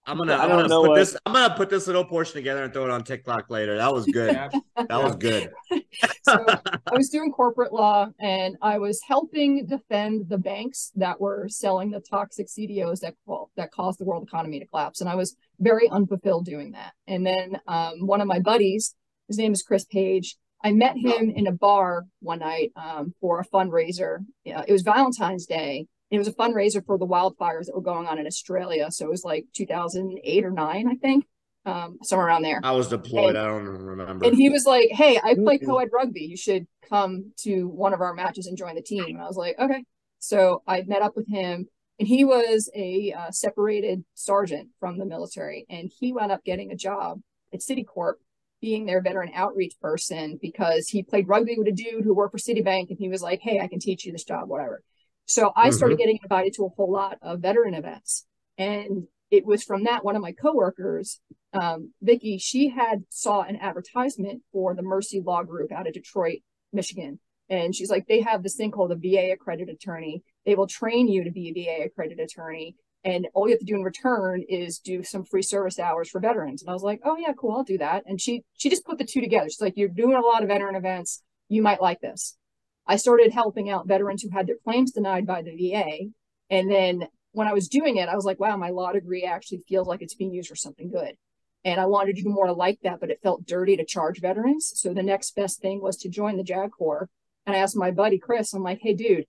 I'm gonna, I I'm don't gonna know put what- this. I'm gonna put this little portion together and throw it on TikTok later. That was good. That was good. so I was doing corporate law and I was helping defend the banks that were selling the toxic CDOs that well, that caused the world economy to collapse. And I was very unfulfilled doing that. And then um, one of my buddies, his name is Chris Page. I met him in a bar one night um, for a fundraiser. Yeah, it was Valentine's Day. It was a fundraiser for the wildfires that were going on in Australia. So it was like 2008 or nine, I think, um, somewhere around there. I was deployed. I don't remember. And he was like, "Hey, I play co-ed rugby. You should come to one of our matches and join the team." And I was like, "Okay." So I met up with him, and he was a uh, separated sergeant from the military, and he wound up getting a job at Citicorp, being their veteran outreach person because he played rugby with a dude who worked for Citibank, and he was like, "Hey, I can teach you this job, whatever." So I started getting invited to a whole lot of veteran events, and it was from that one of my coworkers um, Vicky, she had saw an advertisement for the Mercy Law Group out of Detroit, Michigan. And she's like, they have this thing called a VA accredited attorney. They will train you to be a VA accredited attorney. And all you have to do in return is do some free service hours for veterans. And I was like, oh yeah, cool, I'll do that. And she she just put the two together. She's like, you're doing a lot of veteran events. You might like this. I started helping out veterans who had their claims denied by the VA. And then when I was doing it, I was like, wow, my law degree actually feels like it's being used for something good. And I wanted to do more like that, but it felt dirty to charge veterans. So the next best thing was to join the JAG Corps. And I asked my buddy Chris, I'm like, hey, dude,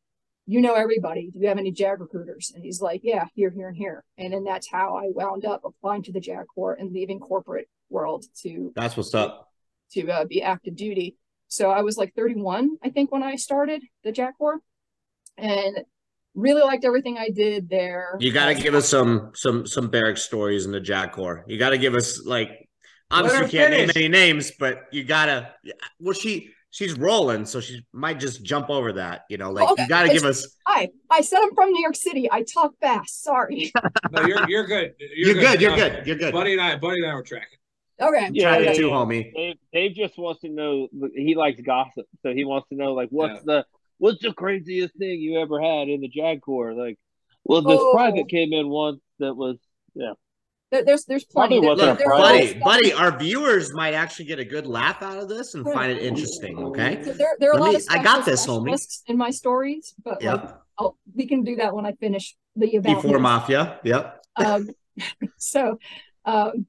you know everybody. Do you have any JAG recruiters? And he's like, yeah, here, here, and here. And then that's how I wound up applying to the JAG Corps and leaving corporate world to That's what's up. to uh, be active duty. So I was like 31, I think, when I started the JAG Corps, and really liked everything I did there. You got to give us some some some barrack stories in the JAG Corps. You got to give us like obviously her you can't name any names, but you gotta. Well, she she's rolling, so she might just jump over that. You know, like Okay, you got to give us. Hi, I said I'm from New York City. I talk fast. Sorry. No, you're you're good. You're good. You're Uh, good. You're good. Buddy and I, Buddy and I were tracking. Okay. Yeah, Try yeah, to too, homie. Dave, Dave just wants to know. He likes gossip, so he wants to know like what's the what's the craziest thing you ever had in the JAG Corps? Like, well, this Oh. private came in once that was yeah. There- There's there's plenty. Probably There- wasn't there- there's Buddy, buddy, our viewers might actually get a good laugh out of this and find it interesting. Okay. So there, there are a lot me- of I got this, homie. in my stories, but like Yep. I'll, we can do that when I finish the about Before. Mafia. Yep. um, so um,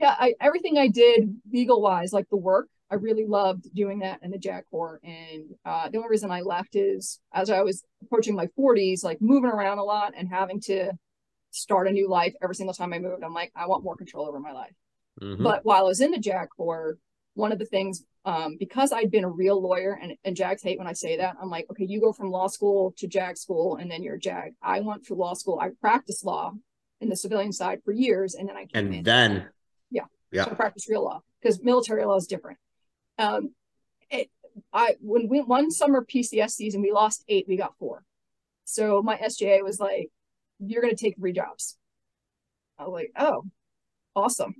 yeah, I, everything I did legal wise, like the work, I really loved doing that in the JAG Corps. And uh, the only reason I left is as I was approaching my 40s, like moving around a lot and having to start a new life every single time I moved. I'm like, I want more control over my life. Mhm. But while I was in the JAG Corps, one of the things, um, because I'd been a real lawyer, and, and JAGs hate when I say that, I'm like, okay, you go from law school to JAG school, and then you're a JAG. I went through law school. I practiced law in the civilian side for years, and then I came in. And then. Yeah. Yeah. So practice real law because military law is different. Um, it, I when we one summer PCS season, we lost eight, we got four. So my SJA was like, "You're going to take three jobs." I was like, "Oh, awesome."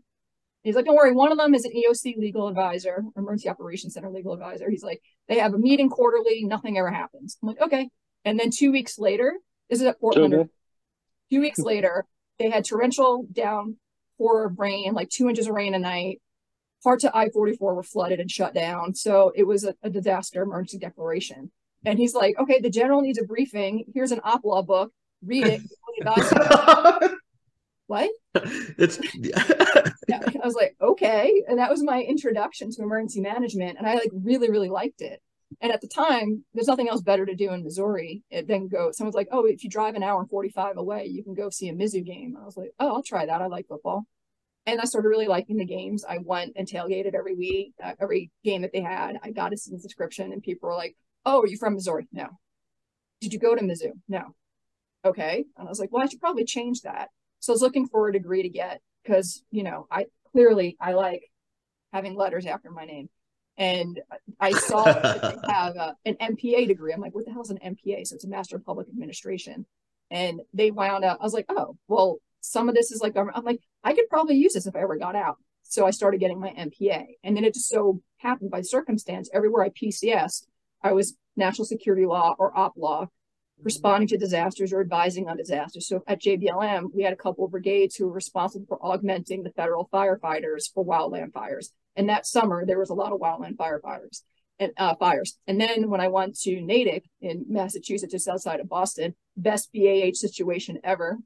He's like, "Don't worry, one of them is an EOC legal advisor, Emergency Operations Center legal advisor." He's like, "They have a meeting quarterly, nothing ever happens." I'm like, "Okay." And then two weeks later, this is at Fort Sure Leonard. Two weeks later, they had torrential down pour of rain, like two inches of rain a night. Parts of I 44 were flooded and shut down. So it was a, a disaster emergency declaration. And he's like, okay, the general needs a briefing. Here's an op law book. Read it. what? it's Yeah. I was like, okay. And that was my introduction to emergency management. And I like really, really liked it. And at the time, there's nothing else better to do in Missouri eh, than go. Someone's like, oh, if you drive an hour and 45 away, you can go see a Mizzou game. I was like, oh, I'll try that. I like football. And I started really liking the games. I went and tailgated every week, uh, every game that they had. I got a season subscription, and people were like, oh, are you from Missouri? No. Did you go to Mizzou? No. Okay. And I was like, well, I should probably change that. So I was looking for a degree to get because, you know, I clearly I like having letters after my name. And I saw that they have uh, an MPA degree. I'm like, what the hell is an MPA? So it's a Master of Public Administration. And they wound up, I was like, oh, well, some of this is like, I'm like, I could probably use this if I ever got out. So I started getting my MPA. And then it just so happened by circumstance, everywhere I PCS, I was national security law or op law, responding to disasters or advising on disasters. So at JBLM, we had a couple of brigades who were responsible for augmenting the federal firefighters for wildland fires. And that summer, there was a lot of wildland firefighters and uh, fires. And then when I went to Natick in Massachusetts, just outside of Boston, best BAH situation ever.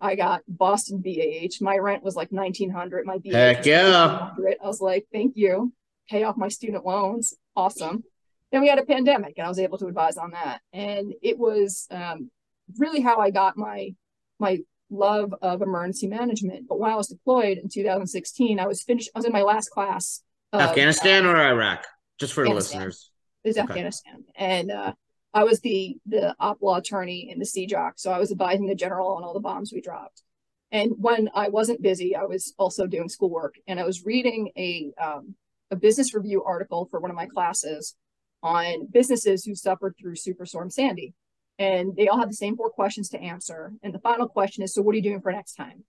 I got Boston BAH. My rent was like nineteen hundred. My BAH Heck was yeah. $1,500. I was like, thank you. Pay off my student loans. Awesome. Then we had a pandemic, and I was able to advise on that. And it was um, really how I got my my love of emergency management. But while I was deployed in 2016, I was finished. I was in my last class. of, Afghanistan or Iraq? Just for the listeners. is Okay. Afghanistan, and uh, I was the the op law attorney in the CJOC, so I was advising the general on all the bombs we dropped. And when I wasn't busy, I was also doing schoolwork, and I was reading a um, a business review article for one of my classes on businesses who suffered through Superstorm Sandy, and they all have the same four questions to answer. And the final question is, so what are you doing for next time?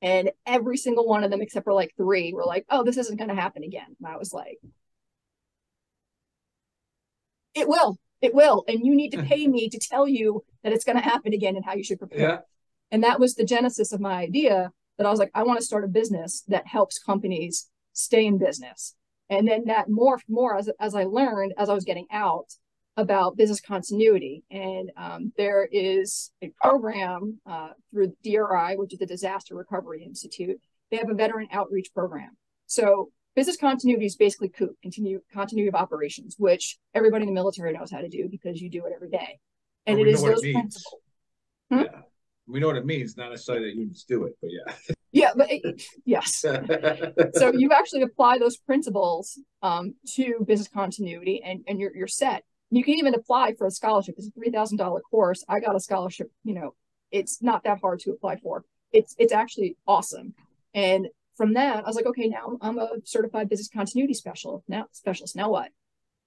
And every single one of them, except for like three, were like, "Oh, this isn't going to happen again." And I was like, it will. It will. And you need to pay me to tell you that it's going to happen again and how you should prepare. Yeah. And that was the genesis of my idea that I was like, I want to start a business that helps companies stay in business. And then that morphed more as, as I learned as I was getting out about business continuity. And um, there is a program uh, through DRI, which is the Disaster Recovery Institute. They have a veteran outreach program. So business continuity is basically COOP, continue continuity of operations, which everybody in the military knows how to do because you do it every day. And it what those it principles. Yeah. We know what it means, not necessarily that you just do it, but yeah. Yeah, but it, yes. so you actually apply those principles um, to business continuity and, and you're, you're set. You can even apply for a scholarship. It's a $3,000 course. I got a scholarship, you know, it's not that hard to apply for. It's, it's actually awesome. And from that, I was like, okay, now I'm a certified business continuity specialist. Now, specialist. Now what?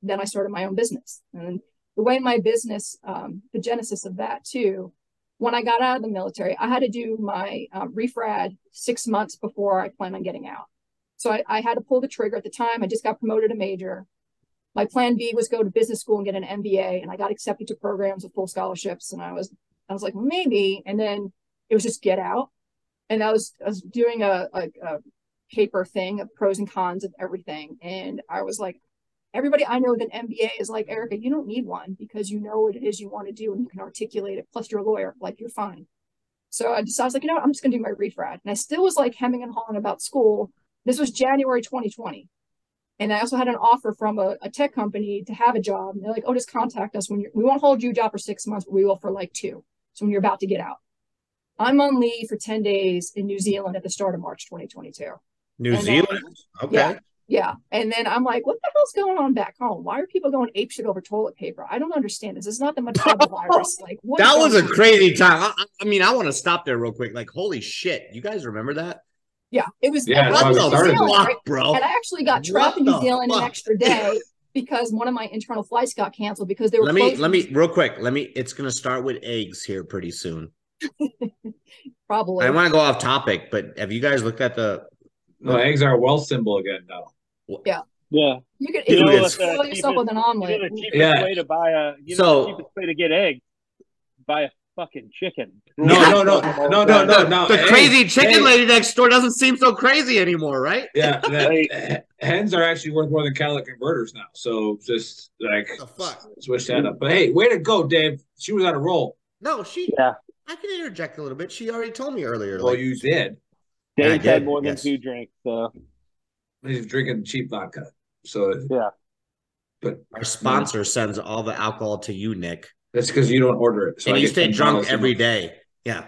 Then I started my own business. And the way my business, um, the genesis of that too, when I got out of the military, I had to do my uh, refrad six months before I plan on getting out. So I, I had to pull the trigger at the time. I just got promoted to major. My plan B was go to business school and get an MBA, and I got accepted to programs with full scholarships. And I was, I was like, maybe. And then it was just get out. And I was, I was doing a, a, a paper thing of pros and cons of everything. And I was like, everybody I know with an MBA is like, Erica, you don't need one because you know what it is you want to do and you can articulate it. Plus, you're a lawyer, like you're fine. So I just I was like, you know what, I'm just gonna do my refrad. And I still was like hemming and hawing about school. This was January 2020. And I also had an offer from a, a tech company to have a job. And they're like, oh, just contact us when you're we won't hold you a job for six months, but we will for like two. So when you're about to get out. I'm on leave for 10 days in New Zealand at the start of March 2022. New And then- Zealand? Okay. Yeah. Yeah. And then I'm like, what the hell's going on back home? Why are people going apeshit over toilet paper? I don't understand this. It's not the Motaba virus. Like That was a on? crazy time. I- I mean, I want to stop there real quick. Like, holy shit. You guys remember that? Yeah, it was. Yeah, that's was why in New started. Zealand, Fuck, right? bro. And I actually got trapped in New the Zealand an extra day because one of my internal flights got canceled because they were Let me, let me, real quick. Let me, it's going to start with eggs here pretty soon. probably. I want to go off topic, but have you guys looked at the. No, eggs are a wealth symbol again now. Yeah. Yeah. You could Dude, you could it's- spoil yourself with an omelet. You know the cheapest Yeah. way to buy a you know So- the cheapest way to get eggs? Buy a fucking chicken. No, no, no, no, no, no, no. The Hey, crazy chicken hey. lady next door doesn't seem so crazy anymore, right? Yeah, that, hens are actually worth more than catalytic converters now. So just like switch that up. But hey, way to go, Dave. She was on a roll. No, she. Yeah. I can interject a little bit. She already told me earlier. Well, like- you did. Yeah, I had did, more than yes. two drinks, so He's drinking cheap vodka. So yeah. But Our sponsor sends all the alcohol to you, Nick. That's because you don't order it. So and I you get stay drunk bottles a every month. day. Yeah.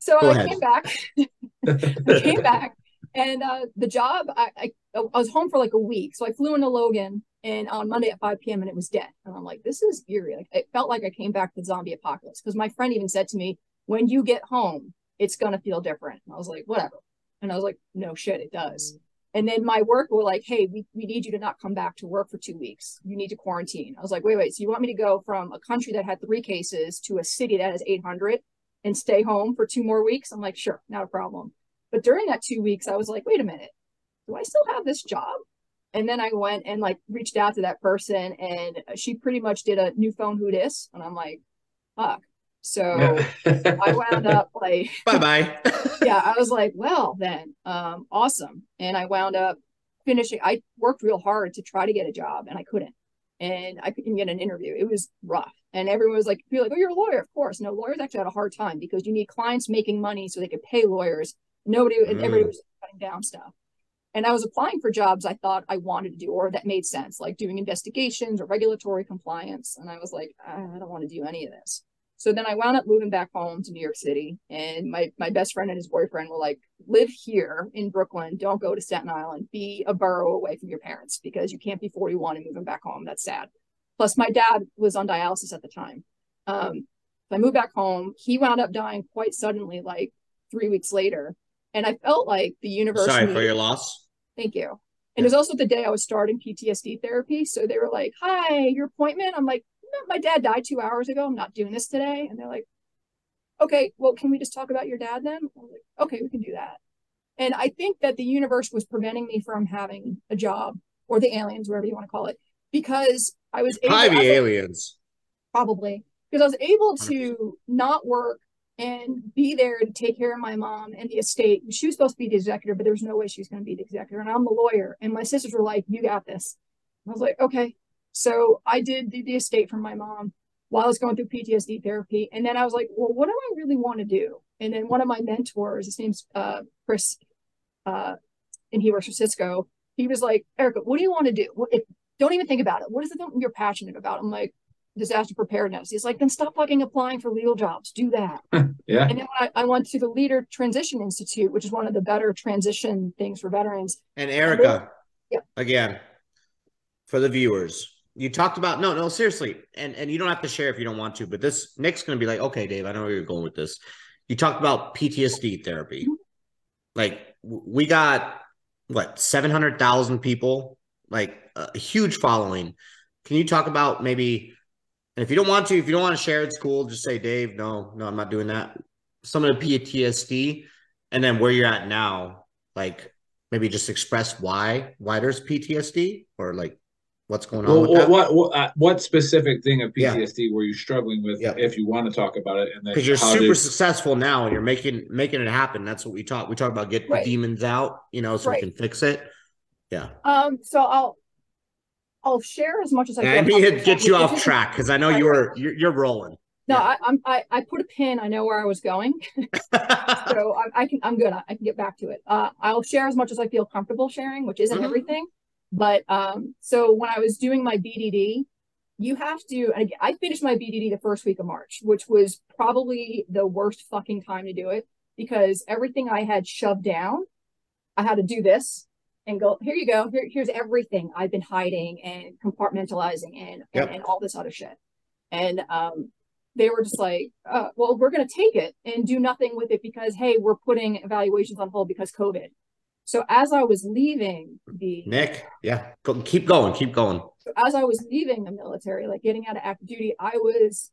So Go I ahead. came back. I came back, and uh, the job I, I I was home for like a week. So I flew into Logan, and on Monday at 5 p.m. and it was dead. And I'm like, this is eerie. Like it felt like I came back to the zombie apocalypse because my friend even said to me, when you get home, it's gonna feel different. And I was like, whatever. And I was like, no shit, it does. And then my work were like, hey, we, we need you to not come back to work for two weeks. You need to quarantine. I was like, wait, wait. So you want me to go from a country that had three cases to a city that has 800 and stay home for two more weeks? I'm like, sure, not a problem. But during that two weeks, I was like, wait a minute, do I still have this job? And then I went and like reached out to that person and she pretty much did a new phone who dis. And I'm like, fuck. So I wound up like bye bye. yeah, I was like, well then, um, awesome. And I wound up finishing. I worked real hard to try to get a job and I couldn't. And I couldn't get an interview. It was rough. And everyone was like, be like, oh, you're a lawyer, of course. No, lawyers actually had a hard time because you need clients making money so they could pay lawyers. Nobody, mm. everybody was cutting down stuff. And I was applying for jobs I thought I wanted to do or that made sense, like doing investigations or regulatory compliance. And I was like, I don't want to do any of this. So then I wound up moving back home to New York City, and my my best friend and his boyfriend were like, "Live here in Brooklyn. Don't go to Staten Island. Be a borough away from your parents because you can't be 41 and moving back home. That's sad." Plus, my dad was on dialysis at the time. Um, so I moved back home. He wound up dying quite suddenly, like three weeks later, and I felt like the universe. Sorry for your loss. Thank you. And it was also the day I was starting PTSD therapy. So they were like, Hi, your appointment. I'm like, my dad died two hours ago. I'm not doing this today. And they're like, okay, well, can we just talk about your dad then? Like, okay, we can do that. And I think that the universe was preventing me from having a job or the aliens, whatever you want to call it, because I was able Ivy aliens. Probably. Because I was able to not work and be there to take care of my mom and the estate. She was supposed to be the executor, but there was no way she was going to be the executor. And I'm the lawyer. And my sisters were like, you got this. I was like, okay. So I did the, the estate for my mom while I was going through PTSD therapy. And then I was like, well, what do I really want to do? And then one of my mentors, his name's uh, Chris, uh, and he works for Cisco. He was like, Erica, what do you want to do? If, don't even think about it. What is it you're passionate about? I'm like, disaster preparedness. He's like, then stop fucking applying for legal jobs. Do that. yeah. And then I, I, went to the Leader Transition Institute, which is one of the better transition things for veterans. And Erica, yeah. again, for the viewers, you talked about no, no, seriously, and and you don't have to share if you don't want to, but this Nick's going to be like, okay, Dave, I know where you're going with this. You talked about PTSD therapy, mm-hmm. like we got what seven hundred thousand people, like a huge following. Can you talk about maybe? And if you don't want to, if you don't want to share, it's cool. Just say, Dave, no, no, I'm not doing that. Some of the PTSD, and then where you're at now, like maybe just express why why there's PTSD or like what's going on well, what what uh, what specific thing of PTSD yeah. were you struggling with yeah. if you want to talk about it and because you're super did... successful now and you're making making it happen that's what we talk we talk about get right. the demons out you know so right. we can fix it yeah um so I'll I'll share as much as I can. I need to get you off track because I know you were you're, you're rolling. No, yeah. I, I'm I, I put a pin. I know where I was going, so I, I, can I'm good. I, I, can get back to it. Uh, I'll share as much as I feel comfortable sharing, which isn't mm-hmm. everything. But um, so when I was doing my BDD, you have to, I finished my BDD the first week of March, which was probably the worst fucking time to do it because everything I had shoved down, I had to do this and go, here you go. Here, here's everything I've been hiding and compartmentalizing and, yep. and, and, all this other shit. And um, they were just like, uh, well, we're going to take it and do nothing with it because, hey, we're putting evaluations on hold because COVID. So as I was leaving the Nick, yeah, Go, keep going, keep going. So as I was leaving the military, like getting out of active duty, I was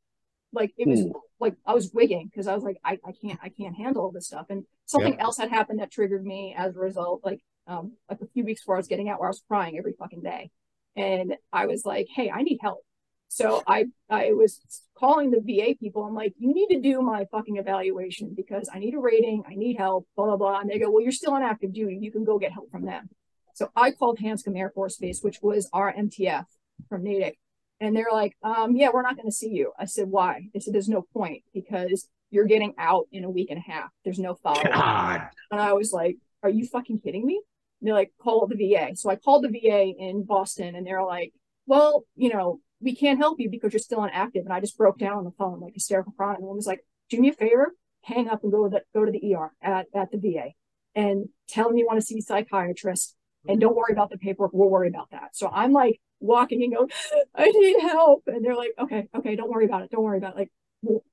like, it was hmm. like I was wigging because I was like, I, I can't, I can't handle this stuff. And something yep. else had happened that triggered me as a result. Like, um, like a few weeks before I was getting out, where I was crying every fucking day, and I was like, hey, I need help. So I I was calling the VA people. I'm like, you need to do my fucking evaluation because I need a rating, I need help, blah blah blah. And they go, well, you're still on active duty. You can go get help from them. So I called Hanscom Air Force Base, which was our MTF from Natick, and they're like, um, yeah, we're not going to see you. I said, why? They said, there's no point because you're getting out in a week and a half. There's no follow up. And I was like, are you fucking kidding me? And they're like, call the VA. So I called the VA in Boston, and they're like, well, you know, we can't help you because you're still on active. And I just broke down on the phone, like hysterical crying. And the woman was like, do me a favor, hang up and go to the, go to the ER at, at the VA and tell them you want to see a psychiatrist and don't worry about the paperwork. We'll worry about that. So I'm like walking and going, I need help. And they're like, okay, okay, don't worry about it. Don't worry about it. Like,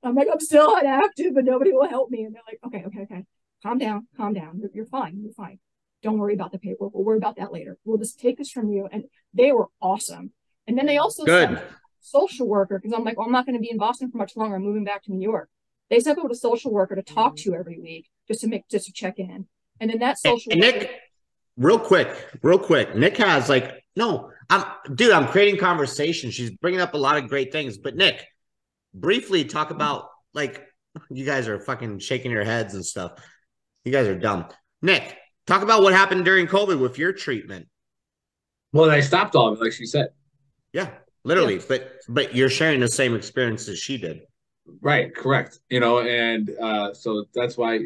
I'm like, I'm still on active, but nobody will help me. And they're like, okay, okay, okay, calm down, calm down. You're, you're fine. You're fine. don't worry about the paperwork. We'll worry about that later. We'll just take this from you. And they were awesome. And then they also Good. sent a social worker because I'm like, well, I'm not going to be in Boston for much longer. I'm moving back to New York. They sent out a social worker to talk to every week just to make just to check in. And then that And, social and worker, Nick, real quick, real quick. Nick has like, no, I'm, dude, I'm creating conversation. She's bringing up a lot of great things. But Nick, briefly talk about like, you guys are fucking shaking your heads and stuff. You guys are dumb. Nick, talk about what happened during COVID with your treatment. Well, they stopped all of it, like she said. Yeah, literally. But but you're sharing the same experience as she did. Right, correct. You know, and uh, so that's why,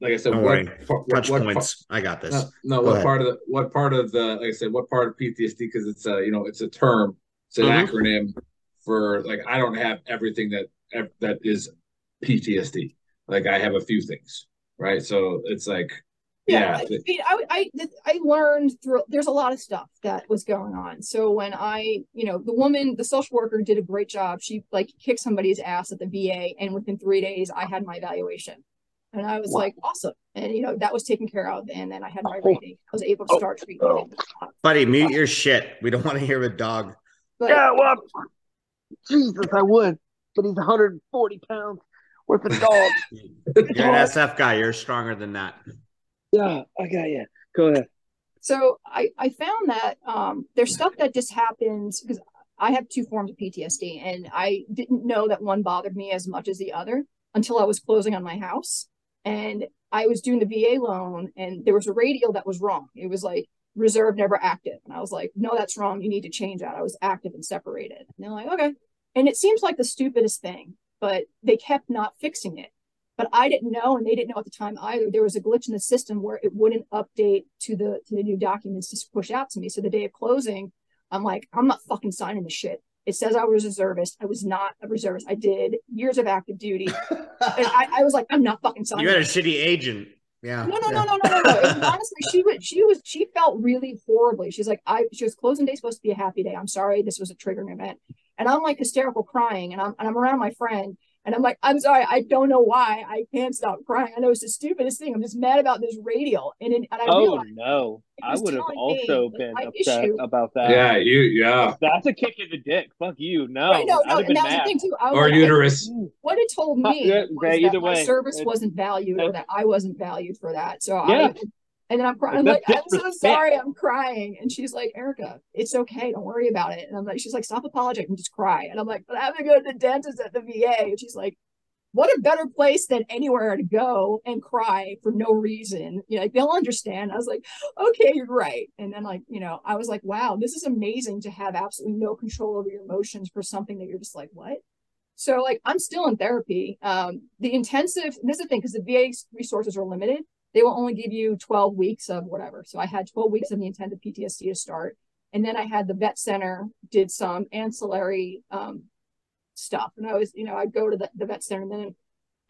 like I said, Don't what, what- Touch what- points. I got this. No, no Go what ahead. part of the what part of the like I said, what part of PTSD because it's a you know it's a term, it's an Mhm. acronym for like I don't have everything that that is PTSD. Like I have a few things, right? So it's like yeah, yeah, I, mean, I, I I learned through there's a lot of stuff that was going on. So when I, you know, the woman, the social worker did a great job. She like kicked somebody's ass at the VA, and within three days, I had my evaluation, and I was Wow. like, awesome. And you know, that was taken care of, and then I had my oh. rating. I was able to start treatment. Oh. Buddy, mute your shit. We don't want to hear a dog. But Yeah, well, Jesus, I would, but he's 140 pounds worth of dog. You're an SF guy. You're stronger than that. Yeah, I got you. Go ahead. So I, I found that um, there's stuff that just happens because I have two forms of PTSD and I didn't know that one bothered me as much as the other until I was closing on my house. And I was doing the VA loan and there was a radial that was wrong. It was like reserve never active. And I was like, no, that's wrong. You need to change that. I was active and separated. And they're like, okay. And it seems like the stupidest thing, but they kept not fixing it but I didn't know, and they didn't know at the time either. There was a glitch in the system where it wouldn't update to the to the new documents to push out to me. So the day of closing, I'm like, I'm not fucking signing this shit. It says I was a reservist. I was not a reservist. I did years of active duty, and I, I was like, I'm not fucking signing. You had a this. shitty agent. Yeah. No, no, no, no, no, no, no. Honestly, she was, she was, she felt really horribly. She's like, I, she was closing day supposed to be a happy day. I'm sorry, this was a triggering event, and I'm like hysterical crying, and I'm, and I'm around my friend, and I'm like, I'm sorry, I don't know why I can't stop crying. I know it's the stupidest thing. I'm just mad about this radial, and and, and I Oh realized no, I would have also been upset issue- about that. yeah, you yeah, That's a kick in the dick. Fuck you. No, Right, no, I'd no, have and been that was the thing too. I or like, uterus. what it told Huh, me yeah, was yeah, that either my service It- wasn't valued or that I wasn't valued for that. So Yeah. I and then I'm crying. I'm like, I'm so sorry, I'm crying. And she's like, Erica, it's okay, don't worry about it. And I'm like, she's like, stop apologizing and just cry. And I'm like, but I have to go to the dentist at the VA. And she's like, what a better place than anywhere to go and cry for no reason. You know, like they'll understand. I was like, okay, you're right. And then like, you know, I was like, wow, this is amazing to have absolutely no control over your emotions for something that you're just like, what? So like I'm still in therapy. Um, the intensive, this is the thing, because the VA resources are limited. They will only give you 12 weeks of whatever. So I had 12 weeks of the intensive PTSD to start. And then I had the vet center, did some ancillary um, stuff. And I was, you know, I'd go to the, the vet center and then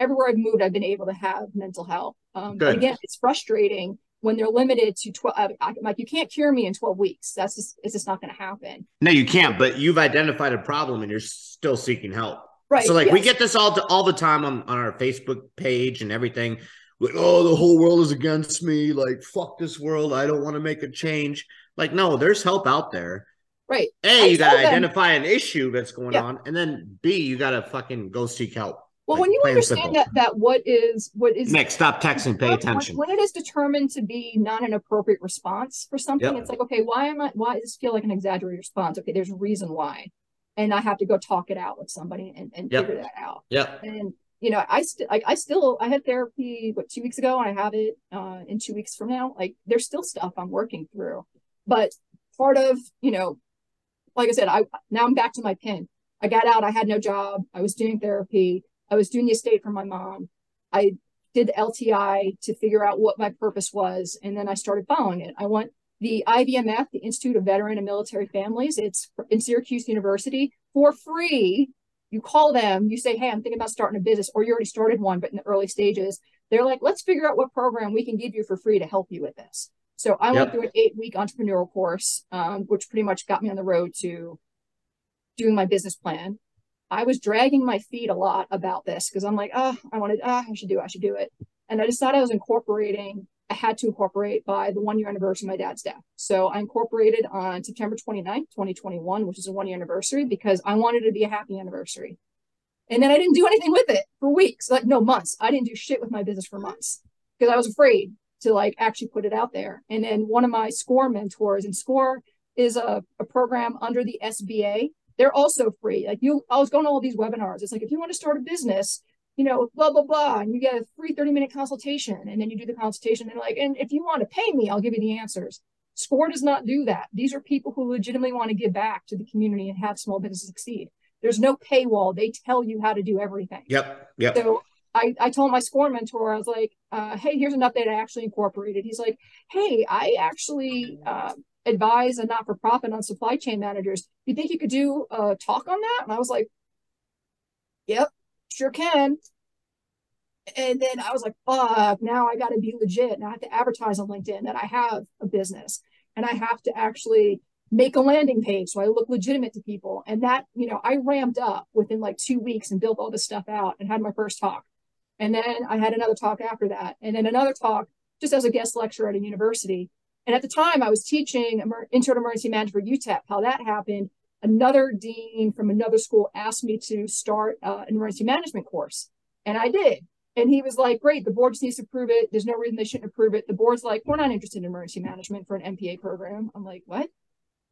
everywhere I've moved, I've been able to have mental health. Um, but again, it's frustrating when they're limited to 12, I, I, like you can't cure me in 12 weeks. That's just, it's just not going to happen. No, you can't. But you've identified a problem and you're still seeking help. Right. So like we get this all all the time on, on our Facebook page and everything. Like, oh, the whole world is against me. Like, fuck this world. I don't want to make a change. Like, no, there's help out there. Right. A, I you gotta them- identify an issue that's going Yeah. on, and then B, you gotta fucking go seek help. Well, Like, when you understand simple. that that what is what is Nick, stop texting. Pay attention. When, when it is determined to be not an appropriate response for something, Yep. it's like, okay, why am I? Why does this feel like an exaggerated response? Okay, there's a reason why, and I have to go talk it out with somebody and, and Yep. figure that out. Yeah. And you know, I still, like, I still, I had therapy what two weeks ago, and I have it uh, in two weeks from now. Like, there's still stuff I'm working through, but part of you know, like I said, I now I'm back to my pin. I got out. I had no job. I was doing therapy. I was doing the estate for my mom. I did LTI to figure out what my purpose was, and then I started following it. I went the IVMF, the Institute of Veteran and Military Families. It's in Syracuse University for free. You call them, you say, Hey, I'm thinking about starting a business, or you already started one, but in the early stages, they're like, Let's figure out what program we can give you for free to help you with this. So I went through an eight week entrepreneurial course, um, which pretty much got me on the road to doing my business plan. I was dragging my feet a lot about this because I'm like, oh, I wanted, ah, I should do it, I should do it. And I decided I was incorporating I had to incorporate by the one year anniversary of my dad's death. So I incorporated on September 29th, 2021, which is a one year anniversary because I wanted it to be a happy anniversary. And then I didn't do anything with it for weeks, like no months. I didn't do shit with my business for months because I was afraid to like actually put it out there. And then one of my SCORE mentors, and SCORE is a, a program under the SBA. They're also free. Like you, I was going to all these webinars. It's like if you want to start a business, you know, blah, blah, blah. And you get a free 30 minute consultation. And then you do the consultation and like, and if you want to pay me, I'll give you the answers. SCORE does not do that. These are people who legitimately want to give back to the community and have small businesses succeed. There's no paywall. They tell you how to do everything. Yep. Yep. So I, I told my SCORE mentor, I was like, uh, hey, here's an update I actually incorporated. He's like, hey, I actually uh, advise a not for profit on supply chain managers. Do you think you could do a talk on that? And I was like, yep, sure can. And then I was like, fuck, now I got to be legit. Now I have to advertise on LinkedIn that I have a business and I have to actually make a landing page so I look legitimate to people. And that, you know, I ramped up within like two weeks and built all this stuff out and had my first talk. And then I had another talk after that. And then another talk just as a guest lecturer at a university. And at the time I was teaching intro to emergency management for UTEP, how that happened. Another dean from another school asked me to start uh, an emergency management course. And I did. And he was like, great, the board just needs to approve it. There's no reason they shouldn't approve it. The board's like, we're not interested in emergency management for an MPA program. I'm like, what?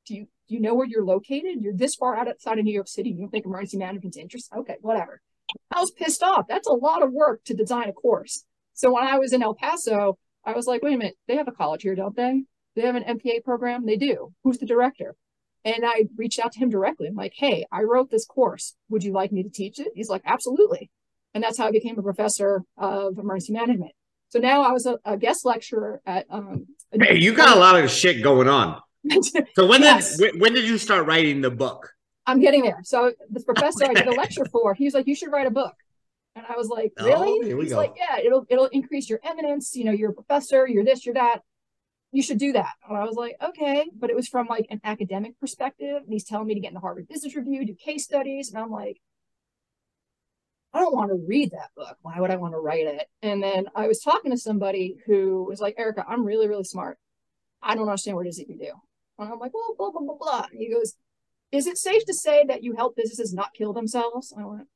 Do you do you know where you're located? You're this far out outside of New York City. You don't think emergency management's interesting? Okay, whatever. I was pissed off. That's a lot of work to design a course. So when I was in El Paso, I was like, wait a minute, they have a college here, don't they? They have an MPA program? They do. Who's the director? And I reached out to him directly. I'm like, hey, I wrote this course. Would you like me to teach it? He's like, absolutely. And that's how I became a professor of emergency management. So now I was a, a guest lecturer at. Um, hey, you got a lot of shit going on. so when Yes. did when, when did you start writing the book? I'm getting there. So this professor I did a lecture for, he was like, "You should write a book," and I was like, Oh, "Really?" we He's go. like, "Yeah, it'll it'll increase your eminence. You know, you're a professor. You're this. You're that. You should do that." And I was like, "Okay," but it was from like an academic perspective, and he's telling me to get in the Harvard Business Review, do case studies, and I'm like, I don't want to read that book. Why would I want to write it? And then I was talking to somebody who was like, Erica, I'm really, really smart. I don't understand what it is that you do. And I'm like, well, blah, blah, blah, blah. And he goes, Is it safe to say that you help businesses not kill themselves? And I went,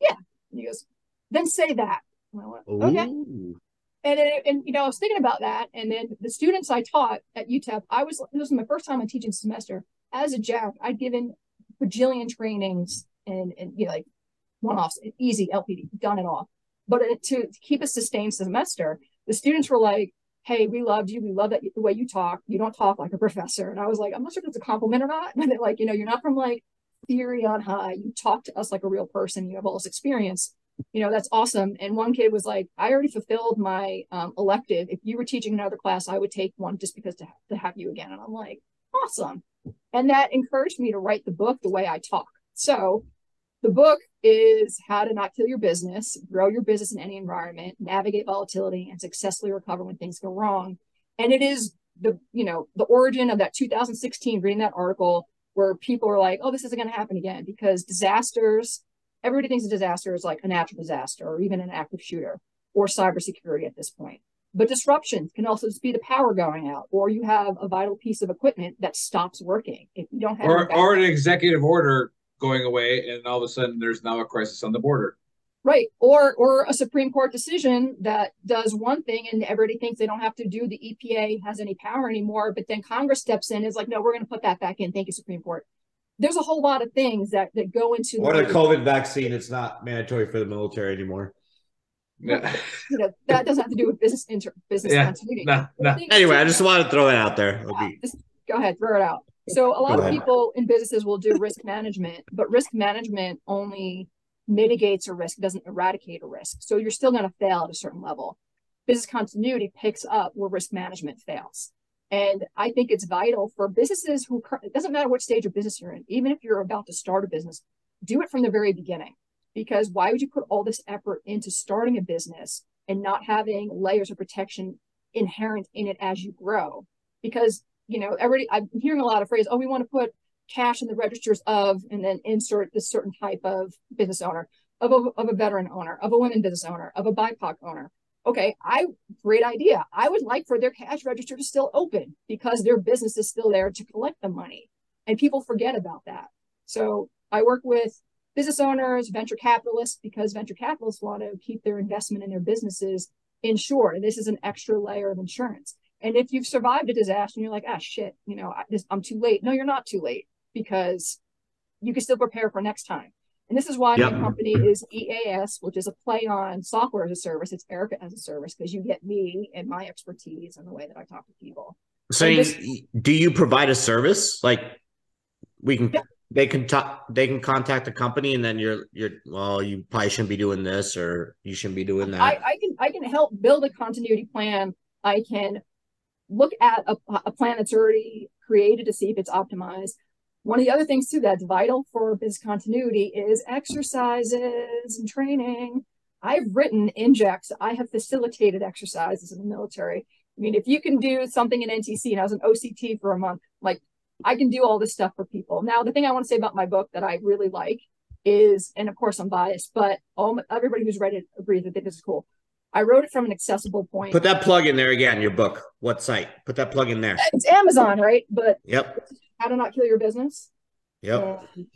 Yeah. And he goes, Then say that. And I went, Okay. Ooh. And, it, and you know, I was thinking about that. And then the students I taught at UTEP, I was, this was my first time on teaching semester. As a JAG, I'd given bajillion trainings and, and you know, like one offs, easy LPD, done it all. But to, to keep a sustained semester, the students were like, Hey, we loved you. We love that the way you talk. You don't talk like a professor. And I was like, I'm not sure if it's a compliment or not. And they're like, you know, you're not from like theory on high. You talk to us like a real person. You have all this experience. You know, that's awesome. And one kid was like, I already fulfilled my um, elective. If you were teaching another class, I would take one just because to, to have you again. And I'm like, awesome. And that encouraged me to write the book the way I talk. So the book is how to not kill your business, grow your business in any environment, navigate volatility, and successfully recover when things go wrong. And it is the, you know, the origin of that 2016, reading that article where people are like, oh, this isn't going to happen again because disasters, everybody thinks a disaster is like a natural disaster or even an active shooter or cybersecurity at this point. But disruptions can also just be the power going out, or you have a vital piece of equipment that stops working. If you don't have or or an executive order going away, and all of a sudden there's now a crisis on the border. Right. Or or a Supreme Court decision that does one thing and everybody thinks they don't have to do the EPA has any power anymore, but then Congress steps in and is like, no, we're gonna put that back in. Thank you, Supreme Court. There's a whole lot of things that that go into Or the COVID vaccine, it's not mandatory for the military anymore. Yeah. you know, that doesn't have to do with business inter business Yeah. continuity. Nah, The nah. thing- Anyway, I just wanted to throw it out there. It'll be- just go ahead, throw it out. So a lot Go of ahead. people in businesses will do risk management, but risk management only mitigates a risk, doesn't eradicate a risk. So you're still going to fail at a certain level. Business continuity picks up where risk management fails. And I think it's vital for businesses who, it doesn't matter what stage of business you're in, even if you're about to start a business, do it from the very beginning. Because why would you put all this effort into starting a business and not having layers of protection inherent in it as you grow? Because, you know, everybody, I'm hearing a lot of phrase, oh, we want to put cash in the registers of, and then insert this certain type of business owner, of a, of a veteran owner, of a women business owner, of a BIPOC owner. Okay, I great idea. I would like for their cash register to still open because their business is still there to collect the money. And people forget about that. So I work with business owners, venture capitalists, because venture capitalists want to keep their investment in their businesses insured. And this is an extra layer of insurance. And if you've survived a disaster and you're like, ah, shit, you know, I, I'm too late. No, you're not too late because you can still prepare for next time. And this is why Yep. my company is EAS, which is a play on software as a service. It's Erica as a service because you get me and my expertise and the way that I talk to people. So, this- do you provide a service like we can? They can talk. They can contact the company, and then you're you're. Well, you probably shouldn't be doing this, or you shouldn't be doing that. I, I can I can help build a continuity plan. I can look at a, a plan that's already created to see if it's optimized. One of the other things too that's vital for business continuity is exercises and training. I've written injects. I have facilitated exercises in the military. I mean, if you can do something in NTC and I was an OCT for a month, like I can do all this stuff for people. Now, the thing I want to say about my book that I really like is, and of course I'm biased, but all everybody who's read it agrees that this is cool. I wrote it from an accessible point. Put that plug in there again. Your book. What site? Put that plug in there. It's Amazon, right? But Yep. how to not kill your business. Yep. And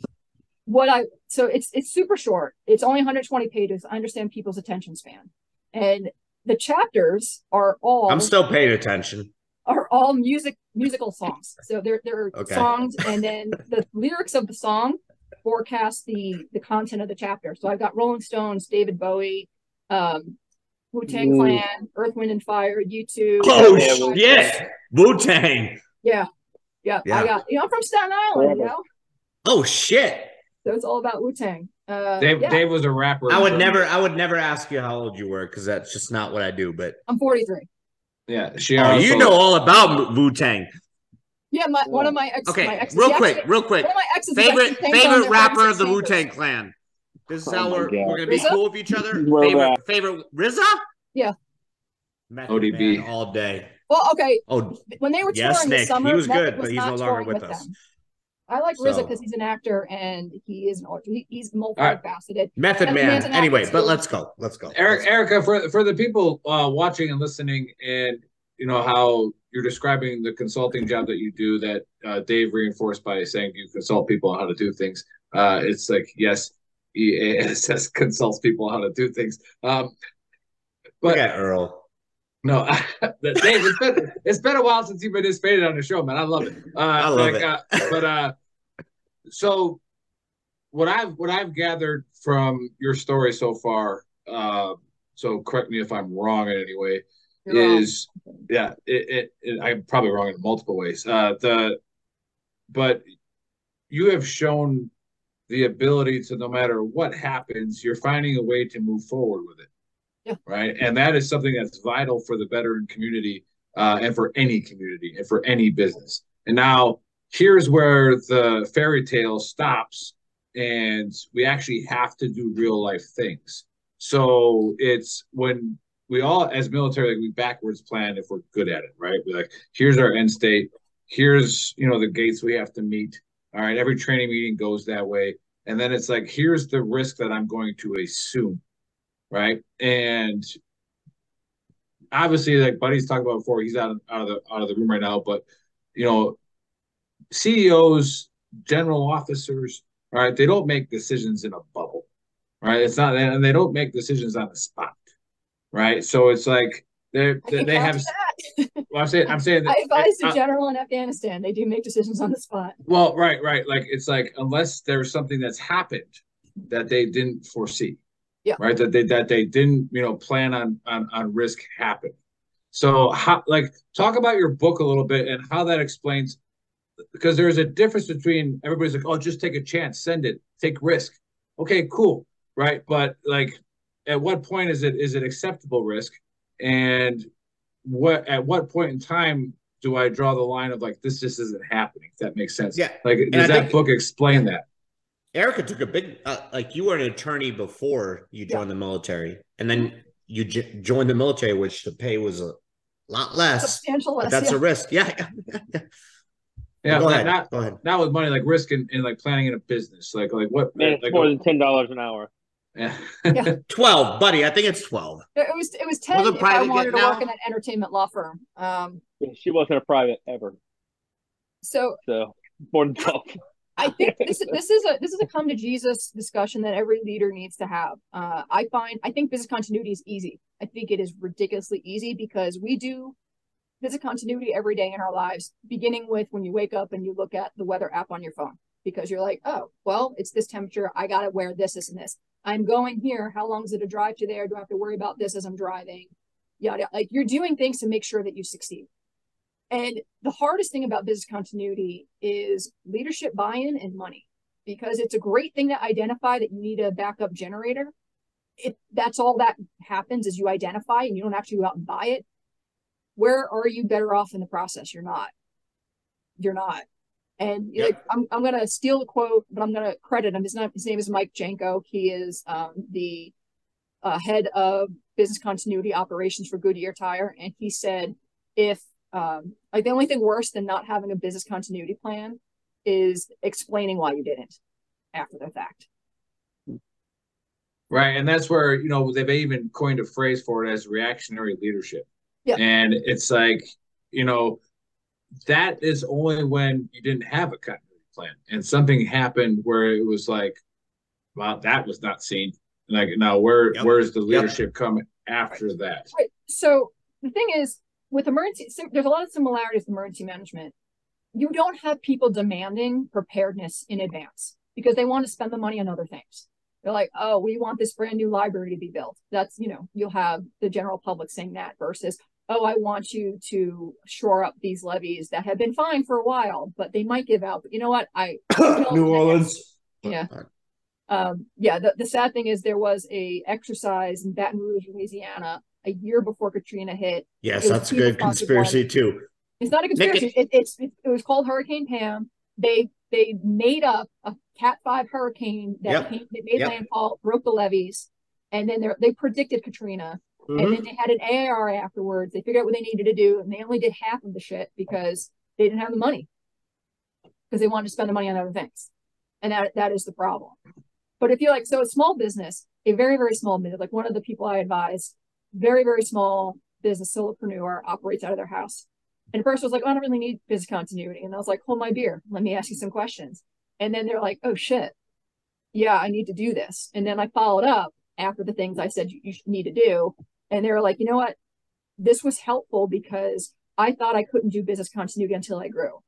what I so it's it's super short. It's only 120 pages. I understand people's attention span, and the chapters are all I'm still paying attention. are all music musical songs. So they're they're Okay. songs, and then the lyrics of the song forecast the the content of the chapter. So I've got Rolling Stones, David Bowie, um, Wu Tang Clan, Earth, Wind and Fire, U2. Oh Foo shit! Wu Tang. Yeah, yeah, Yeah. I got you know I'm from Staten Island, you know, Oh shit! so it's all about Wu Tang. Uh, Dave, yeah, Dave was a rapper. I would never. I would never ask you how old you were because that's just not what I do. But I'm 43. Yeah, she. oh, you know all about Wu Tang. Yeah, my one of my ex. Okay, my exes, real quick, actually- real quick. One of my exes Favorite actually thanked on favorite rapper of the Wu Tang Clan. This is Oh how my we're, God. we're gonna be RZA? cool with each other. Favorite uh, favorite RZA. Yeah. Method ODB. Man all day. Well, okay. Oh, When they were Yes, touring Nick, this summer, he was Method good, but he's not no longer touring with us. them. I like RZA because he's an actor and he is an he, he's right. multifaceted. Method Method Man. An Anyway, but let's go. Let's go. Eric, Let's go. Erica, for for the people uh, watching and listening, and you know how you're describing the consulting job that you do, that uh, Dave reinforced by saying you consult people on how to do things. Uh, it's like yes, EASS consults people how to do things. Um, but at Earl. no, Dave, it's been it's been a while since you've been participated on the show, man. I love it. Uh, I love it. Uh, but uh, so what I've what I've gathered from your story so far, uh, so correct me if I'm wrong in any way, You're wrong. is yeah, it, it, it I'm probably wrong in multiple ways. Uh, the but you have shown the ability to no matter what happens, you're finding a way to move forward with it. Yeah. Right. And that is something that's vital for the veteran community uh, and for any community and for any business. And now here's where the fairy tale stops and we actually have to do real life things. So it's when we all, as military, like we backwards plan if we're good at it, right? We're like, here's our end state. Here's, you know, the gates we have to meet. All right. Every training meeting goes that way. And then it's like, here's the risk that I'm going to assume. Right. And obviously, like Buddy's talked about before, he's out out of the out of the room right now. But you know, CEOs, general officers, right, they don't make decisions in a bubble, right? It's not, and they don't make decisions on the spot, right? So it's like they they, have. Well, I'm saying I'm saying that I advised a uh, general in Afghanistan. They do make decisions on the spot. well, right, right. Like it's like unless there's something that's happened that they didn't foresee. Yeah. Right. That they that they didn't, you know, plan on on on risk happen. So how like talk about your book a little bit and how that explains because there's a difference between everybody's like, oh, just take a chance, send it, take risk. Okay, cool. Right. But like at what point is it is it acceptable risk? And what at what point in time do I draw the line of like this just isn't happening? If that makes sense. Yeah. Like does that book explain that? Erica took a big uh, like you were an attorney before you joined the military, and then you j- joined the military, which the pay was a lot less. Substantial less, that's yeah. a risk. Yeah. Yeah, Go not, ahead. not Go ahead. not with money, like risk and, and like planning in a business. Like like what Man, it's like more than ten dollars an hour. Yeah. Yeah. 12, buddy. I think it's 12. It was it was ten Was it if I wanted to now? work in an entertainment law firm. Um, She wasn't a private ever, so so more than twelve. I think this this is a this is a come to Jesus discussion that every leader needs to have. Uh, I find I think business continuity is easy. I think it is ridiculously easy because we do business continuity every day in our lives, beginning with when you wake up and you look at the weather app on your phone because you're like, oh, well, it's this temperature. I got to wear this, this, and this. I'm going here. How long is it a drive to there? Do I have to worry about this as I'm driving? Yada. Like you're doing things to make sure that you succeed. And the hardest thing about business continuity is leadership buy in and money, because it's a great thing to identify that you need a backup generator. If that's all that happens is you identify and you don't actually go out and buy it. Where are you better off in the process? You're not. You're not. And like I'm, I'm gonna steal the quote, but I'm gonna credit him. His name, his name is Mike Janko. He is um, the uh, head of business continuity operations for Goodyear Tire, and he said, if um, like the only thing worse than not having a business continuity plan is explaining why you didn't after the fact. Right. And that's where, you know, they've even coined a phrase for it as reactionary leadership. Yeah. And it's like, you know, that is only when you didn't have a continuity plan and something happened where it was like, well, that was not seen. Like now where where's the leadership coming after that? Right. So the thing is, with emergency, sim- there's a lot of similarities with emergency management. You don't have people demanding preparedness in advance because they want to spend the money on other things. They're like, oh, we want this brand new library to be built. That's, you know, you'll have the general public saying that versus, oh, I want you to shore up these levees that have been fine for a while, but they might give out. But you know what? I New Orleans. yeah. Um, yeah, the, the sad thing is there was a exercise in Baton Rouge, Louisiana, a year before Katrina hit. Yes, that's a good conspiracy one. too. It's not a Make conspiracy. It, it's it, it was called Hurricane Pam. They they made up a Cat Five hurricane that Yep. came, that made Yep. landfall, broke the levees, and then they they predicted Katrina. Mhm. And then they had an AAR afterwards. They figured out what they needed to do, and they only did half of the shit because they didn't have the money because they wanted to spend the money on other things, and that that is the problem. But if you're like so, a small business, a very very small business, like one of the people I advise, very very small business solopreneur operates out of their house. And at first I was like, oh, I don't really need business continuity. And I was like, hold my beer. Let me ask you some questions. And then they're like, oh shit. Yeah, I need to do this. And then I followed up after the things I said you, you need to do. And they were like, you know what? This was helpful because I thought I couldn't do business continuity until I grew.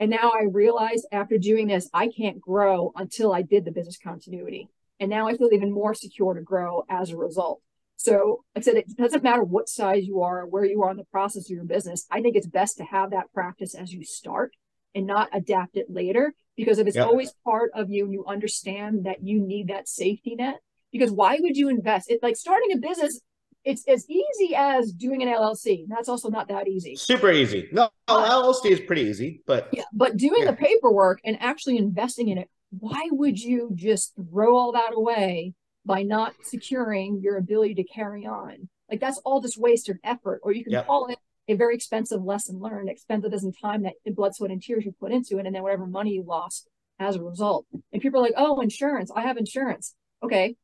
And now I realize after doing this, I can't grow until I did the business continuity. And now I feel even more secure to grow as a result. So, like I said, it doesn't matter what size you are, where you are in the process of your business. I think it's best to have that practice as you start and not adapt it later. Because if it's Yep. always part of you and you understand that you need that safety net, because why would you invest? It like starting a business, it's as easy as doing an LLC. That's also not that easy. Super easy. No, LLC is pretty easy, but Yeah, but doing Yeah. the paperwork and actually investing in it, why would you just throw all that away by not securing your ability to carry on? Like that's all just wasted effort. Or you can Yep. call it a very expensive lesson learned, expensive as in time that in blood, sweat, and tears you put into it, and then whatever money you lost as a result. And people are like, oh, insurance, I have insurance. Okay.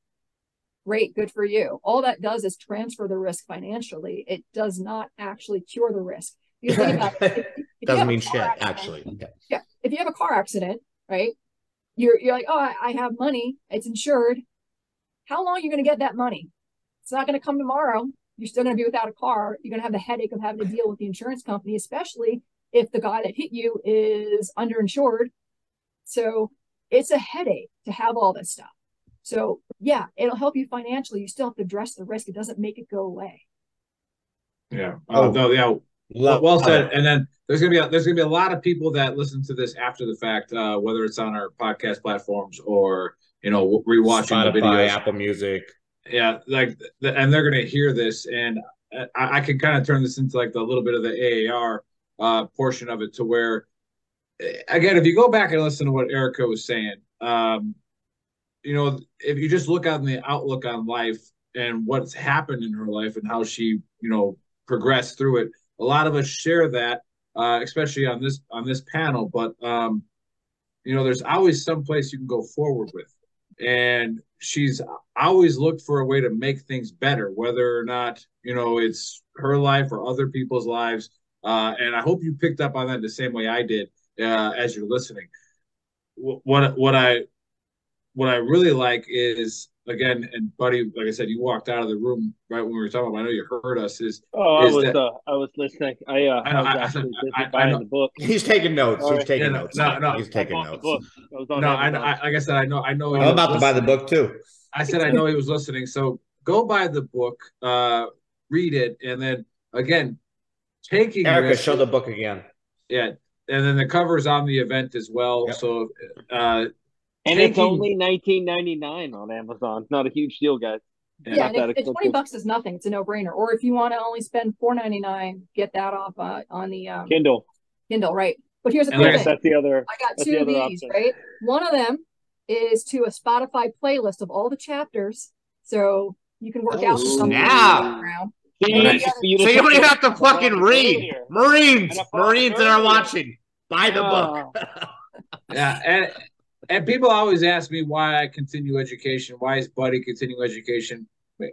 Great, good for you. All that does is transfer the risk financially. It does not actually cure the risk. Because think about it. if- if doesn't mean car shit, accident- actually. Okay. yeah. If you have a car accident, right? You're you're like, oh, I, I have money. It's insured. How long are you going to get that money? It's not going to come tomorrow. You're still going to be without a car. You're going to have the headache of having to deal with the insurance company, especially if the guy that hit you is underinsured. So it's a headache to have all this stuff. So yeah, it'll help you financially. You still have to address the risk. It doesn't make it go away. Yeah. Oh. Uh, no, yeah. Love- well said. love And then there's gonna be a, there's gonna be a lot of people that listen to this after the fact, uh, whether it's on our podcast platforms or you know rewatching the Spotify, videos. Apple Music. Yeah, like th- and they're gonna hear this, and I, I can kind of turn this into like the little bit of the AAR uh, portion of it to where, eh, again, if you go back and listen to what Erica was saying, um, you know, if you just look on the outlook on life and what's happened in her life and how she, you know, progressed through it, a lot of us share that, uh, especially on this on this panel. But um, you know, there's always some place you can go forward with. and she's always looked for a way to make things better, whether or not you know it's her life or other people's lives. Uh, and I hope you picked up on that the same way I did uh, as you're listening. What what I what I really like is again, and buddy, like I said, you walked out of the room right when we were talking about. I know you heard us. Is Oh, I was that- uh, I was listening. I uh, I I, know, was I- actually busy I- I buying know. the book. He's taking notes. All He's taking Yeah, notes. no, no. He's taking I bought the notes. book. I was no, I, Amazon. I like I said, I know, I know. he I'm was about to buy the book too. I said I know he was listening. So go buy the book, uh, read it, and then again, taking Erica, risks- show the book again. yeah, and then the cover's on the event as well. Yep. So, uh, and it's only nineteen ninety nine on Amazon. Not a huge deal, guys. Yeah, Not and that if, if twenty bucks is nothing, it's a no brainer. Or if you want to only spend four ninety nine, get that off uh, on the um, Kindle. Kindle, right? But here's the And cool thing: That's the other. I got two the of these, option. right? One of them is to a Spotify playlist of all the chapters, so you can work Oh, out something around. See, And Nice. the other- for you So you don't even have to fucking read. Marines, And I bought it Marines that are watching, buy the book. Ah. yeah, and and people always ask me why I continue education. Why is Buddy continue education?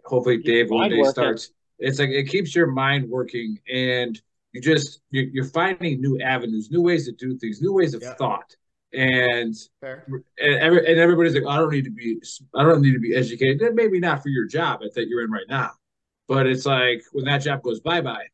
Hopefully, Dave one day working. starts. It's like it keeps your mind working, and you just you're, you're finding new avenues, new ways to do things, new ways of Yeah. thought, and Fair. and, every, and everybody's like, I don't need to be, I don't need to be educated. And maybe not for your job that you're in right now, but it's like when that job goes bye bye,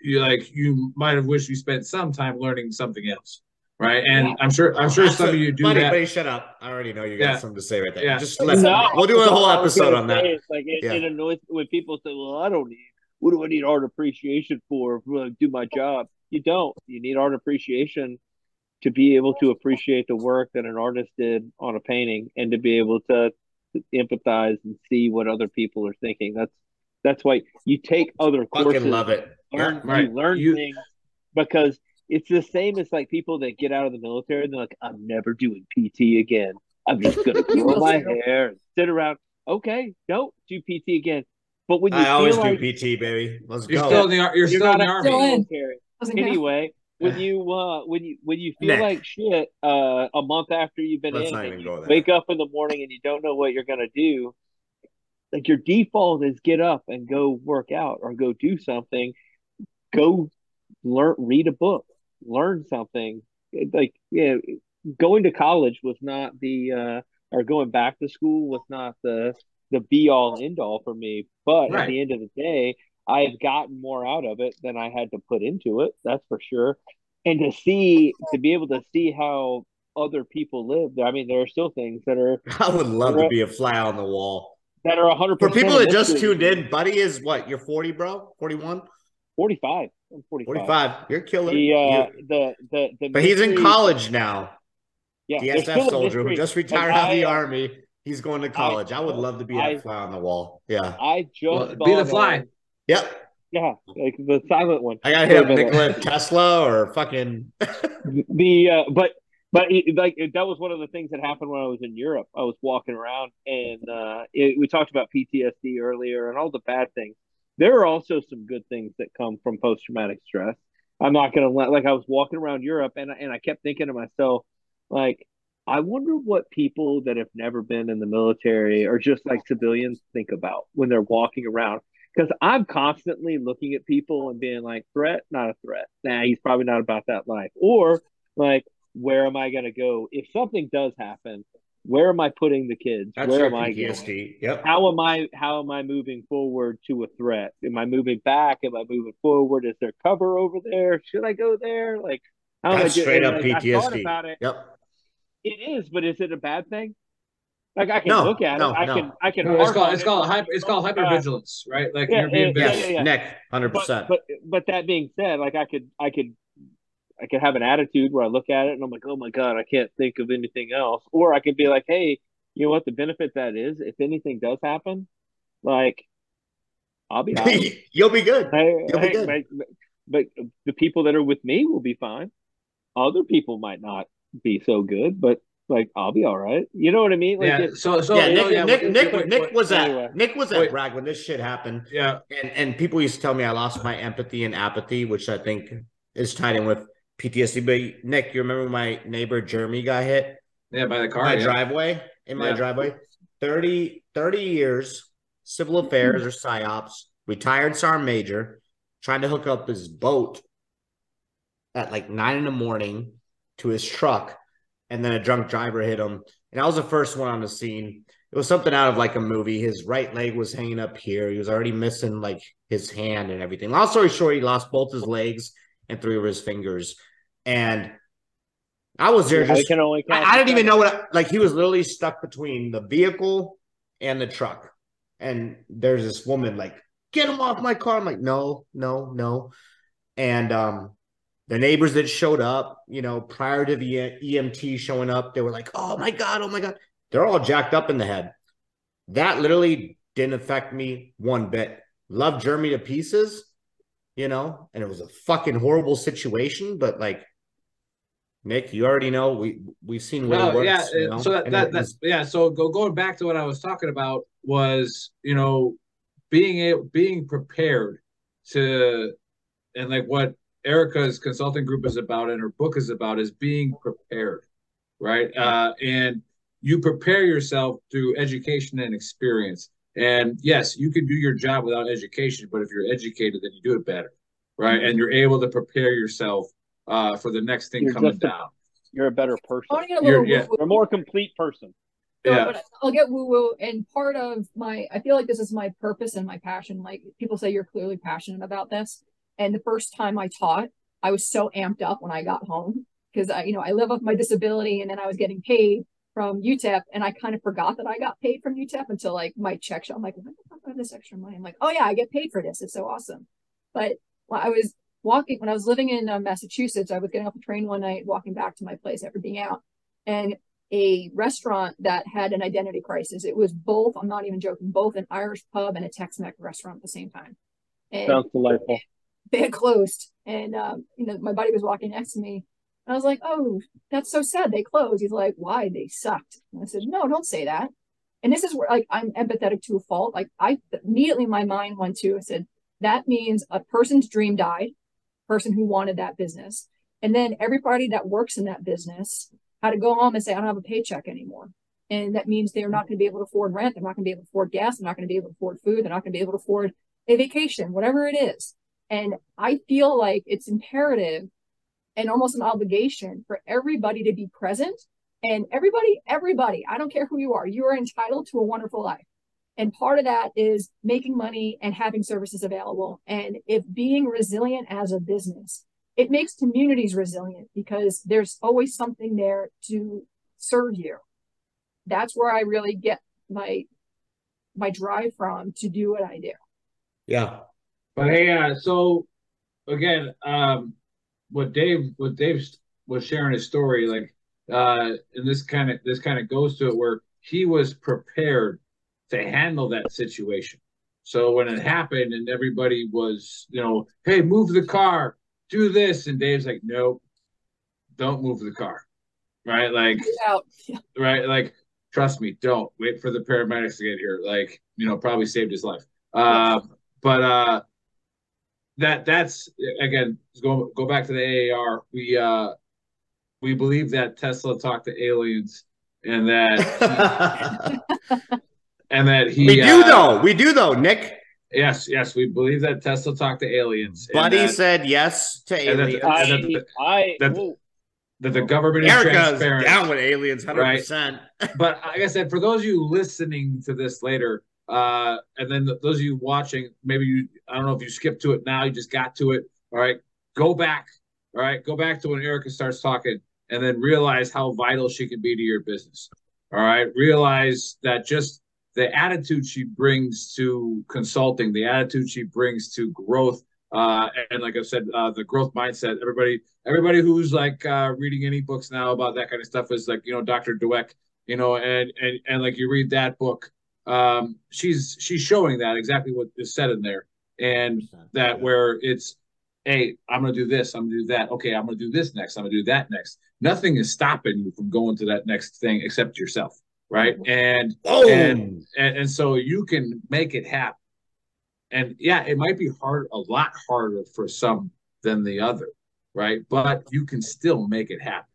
you like you might have wished you spent some time learning something else, right? And Yeah. I'm sure, I'm sure That's some a- of you do buddy, that. Buddy, shut up. I already know you got Yeah. something to say right there. Yeah. Just let No, we'll do a whole all I was episode on that. say. It's like it, Yeah. it annoys when people say, "Well, I don't need. What do I need art appreciation for? For to do my job?" You don't. You need art appreciation to be able to appreciate the work that an artist did on a painting, and to be able to, to empathize and see what other people are thinking. That's that's why you take other courses. Fucking love it. learn Yeah, right. you learn You- things because it's the same as like people that get out of the military and they're like, I'm never doing PT again. I'm just gonna grow my hair and sit around. Okay, don't do PT again. But when you I feel always like do PT, baby. Let's You're go. still in the, ar- you're, you're still in the army. Still in. military. Anyway, when you uh when you when you feel Nick. like shit uh a month after you've been Let's in not and even you go there. wake up in the morning and you don't know what you're gonna do, like your default is get up and go work out or go do something, go learn read a book, learn something. Like yeah, going to college was not the uh or going back to school was not the the be all end all for me. But at the end of the day, I have gotten more out of it than I had to put into it. That's for sure. And to see, to be able to see how other people live, I mean, there are still things that are I would love to be a fly on the wall. that are hundred For people that just tuned in, Buddy is what? You're 40, bro? 41? Forty five. I'm forty five. 45. You're killer. The uh, You- the the the. but he's in college now. Yeah, there's DSF still a soldier who just retired out of the I, uh, army. He's going to college. I, would love to be I- that fly on the wall. Yeah. I just Well, be the fly. a- Yep. yeah, like the silent one. I got to hit up Nikola Tesla or fucking. the uh, but but it, like it, that was one of the things that happened when I was in Europe. I was walking around and uh, it, we talked about PTSD earlier and all the bad things. There are also some good things that come from post traumatic stress. I'm not gonna let like I was walking around Europe and and I kept thinking to myself like I wonder what people that have never been in the military or just like civilians think about when they're walking around. Because I'm constantly looking at people and being like, threat, not a threat. Nah, he's probably not about that life. Or like, where am I to go if something does happen? Where am I putting the kids? That's where your am I going? PTSD. Yep. How am I? How am I moving forward to a threat? Am I moving back? Am I moving forward? Is there cover over there? Should I go there? Like, how am I straight and, up like, I thought PTSD. about it. Yep. It is, but is it a bad thing? Like I can No, look at no, it. I no. can. I can. No, it's called it's it, called like, hyper it's called hypervigilance, right? Like Yeah, you're being yeah, Yes. vigilant. yeah. Nick, 100%. but but that being said, like I could I could I could have an attitude where I look at it and I'm like, oh my god, I can't think of anything else, or I could be like, hey, you know what? The benefit that is, if anything does happen, like I'll be out. You'll be good. Hey, You'll be hey, good. but, but the people that are with me will be fine. Other people might not be so good, but like I'll be all right. You know what I mean? Like Yeah. So so yeah, no, Nick, yeah, Nick, wait, Nick, wait, Nick wait, was anyway. at Nick was at Wait. Bragg when this shit happened, Yeah. and and people used to tell me I lost my empathy and apathy, which I think is tied in with PTSD. But Nick, you remember my neighbor Jeremy got hit Yeah, by the car. my yeah. driveway in my Yeah. driveway. 30, 30 years, civil affairs or psyops, retired sergeant major, trying to hook up his boat at like nine in the morning to his truck, and then a drunk driver hit him. And I was the first one on the scene. It was something out of like a movie. His right leg was hanging up here. He was already missing like his hand and everything. Long story short, he lost both his legs and three of his fingers. And I was there I can only I, I didn't even know what I- like he was literally stuck between the vehicle and the truck. And there's this woman like, get him off my car. I'm like, no, no, no. And um the neighbors that showed up, you know, prior to the EMT showing up, they were like, oh my God, oh my God. They're all jacked up in the head. That literally didn't affect me one bit. Love Jeremy to pieces, you know, and it was a fucking horrible situation, but like Nick, you already know we we've seen what it No, works. yeah. you uh, know, So that, that, it that was- yeah. So go going back to what I was talking about was you know being able being prepared to and like what Erica's consulting group is about and her book is about is being prepared, right? Uh, and you prepare yourself through education and experience. And yes, you can do your job without education, but if you're educated, then you do it better, right? And you're able to prepare yourself uh, for the next thing You're coming just a- down. You're a better person. I want to get a You're- yeah. You're a more complete person. No, Yeah. but I'll get woo woo. And part of my, I feel like this is my purpose and my passion. Like people say, you're clearly passionate about this. And the first time I taught, I was so amped up when I got home because I, you know, I live off my disability, and then I was getting paid from UTEP, and I kind of forgot that I got paid from UTEP until like my check show. I'm like, what the fuck are this extra money? I'm like, oh yeah, I get paid for this. It's so awesome. But when I was walking, when I was living in uh, Massachusetts, I was getting off the train one night, walking back to my place after being out, and a restaurant that had an identity crisis. It was both, I'm not even joking, both an Irish pub and a Tex-Mex restaurant at the same time. And Sounds delightful. they had closed. And um, you know, my buddy was walking next to me. And I was like, Oh, that's so sad. They closed. He's like, Why? They sucked. And I said, No, don't say that. And this is where like I'm empathetic to a fault. Like I immediately my mind went to, I said, that means a person's dream died, person who wanted that business. And then everybody that works in that business had to go home and say, I don't have a paycheck anymore. And that means they're not going to be able to afford rent. They're not going to be able to afford gas. They're not going to be able to afford food. They're not going to be able to afford a vacation, whatever it is. And I feel like it's imperative and almost an obligation for everybody to be present. And everybody, everybody, I don't care who you are, you are entitled to a wonderful life. And part of that is making money and having services available. And if being resilient as a business, it makes communities resilient because there's always something there to serve you. That's where I really get my my drive from to do what I do. yeah. But hey, uh, so again, um, what Dave, what Dave was sharing his story, like, uh, and this kind of this kind of goes to it where he was prepared to handle that situation. So when it happened and everybody was, you know, hey, move the car, do this, and Dave's like, nope, don't move the car, right? Like, Get out. right? Like, trust me, don't wait for the paramedics to get here. Like, you know, probably saved his life. Uh, but uh, that that's again go go back to the AAR. We uh, we believe that Tesla talked to aliens, and that and that he we do uh, though. We do though, Nick. Yes, yes, we believe that Tesla talked to aliens. Buddy that- said yes to and that- aliens. and that- I, that- whoa, that the government is Erica's transparent. down with aliens, hundred percent. but like I said, for those of you listening to this later, uh, and then th- those of you watching, maybe you, I don't know if you skipped to it now, you just got to it. All right, go back. All right, go back to when Erica starts talking, and then realize how vital she can be to your business. All right, realize that just the attitude she brings to consulting, the attitude she brings to growth, uh, and like I said, uh, the growth mindset. Everybody, everybody who's like uh, reading any books now about that kind of stuff is like you know Dr. Dweck, you know, and and and like you read that book, um, she's she's showing that exactly what is said in there, and that where it's, hey, I'm gonna do this, I'm gonna do that. Okay, I'm gonna do this next. I'm gonna do that next. Nothing is stopping you from going to that next thing except yourself, right? And and and, and so you can make it happen. And yeah, it might be hard, a lot harder for some than the other, right? But you can still make it happen.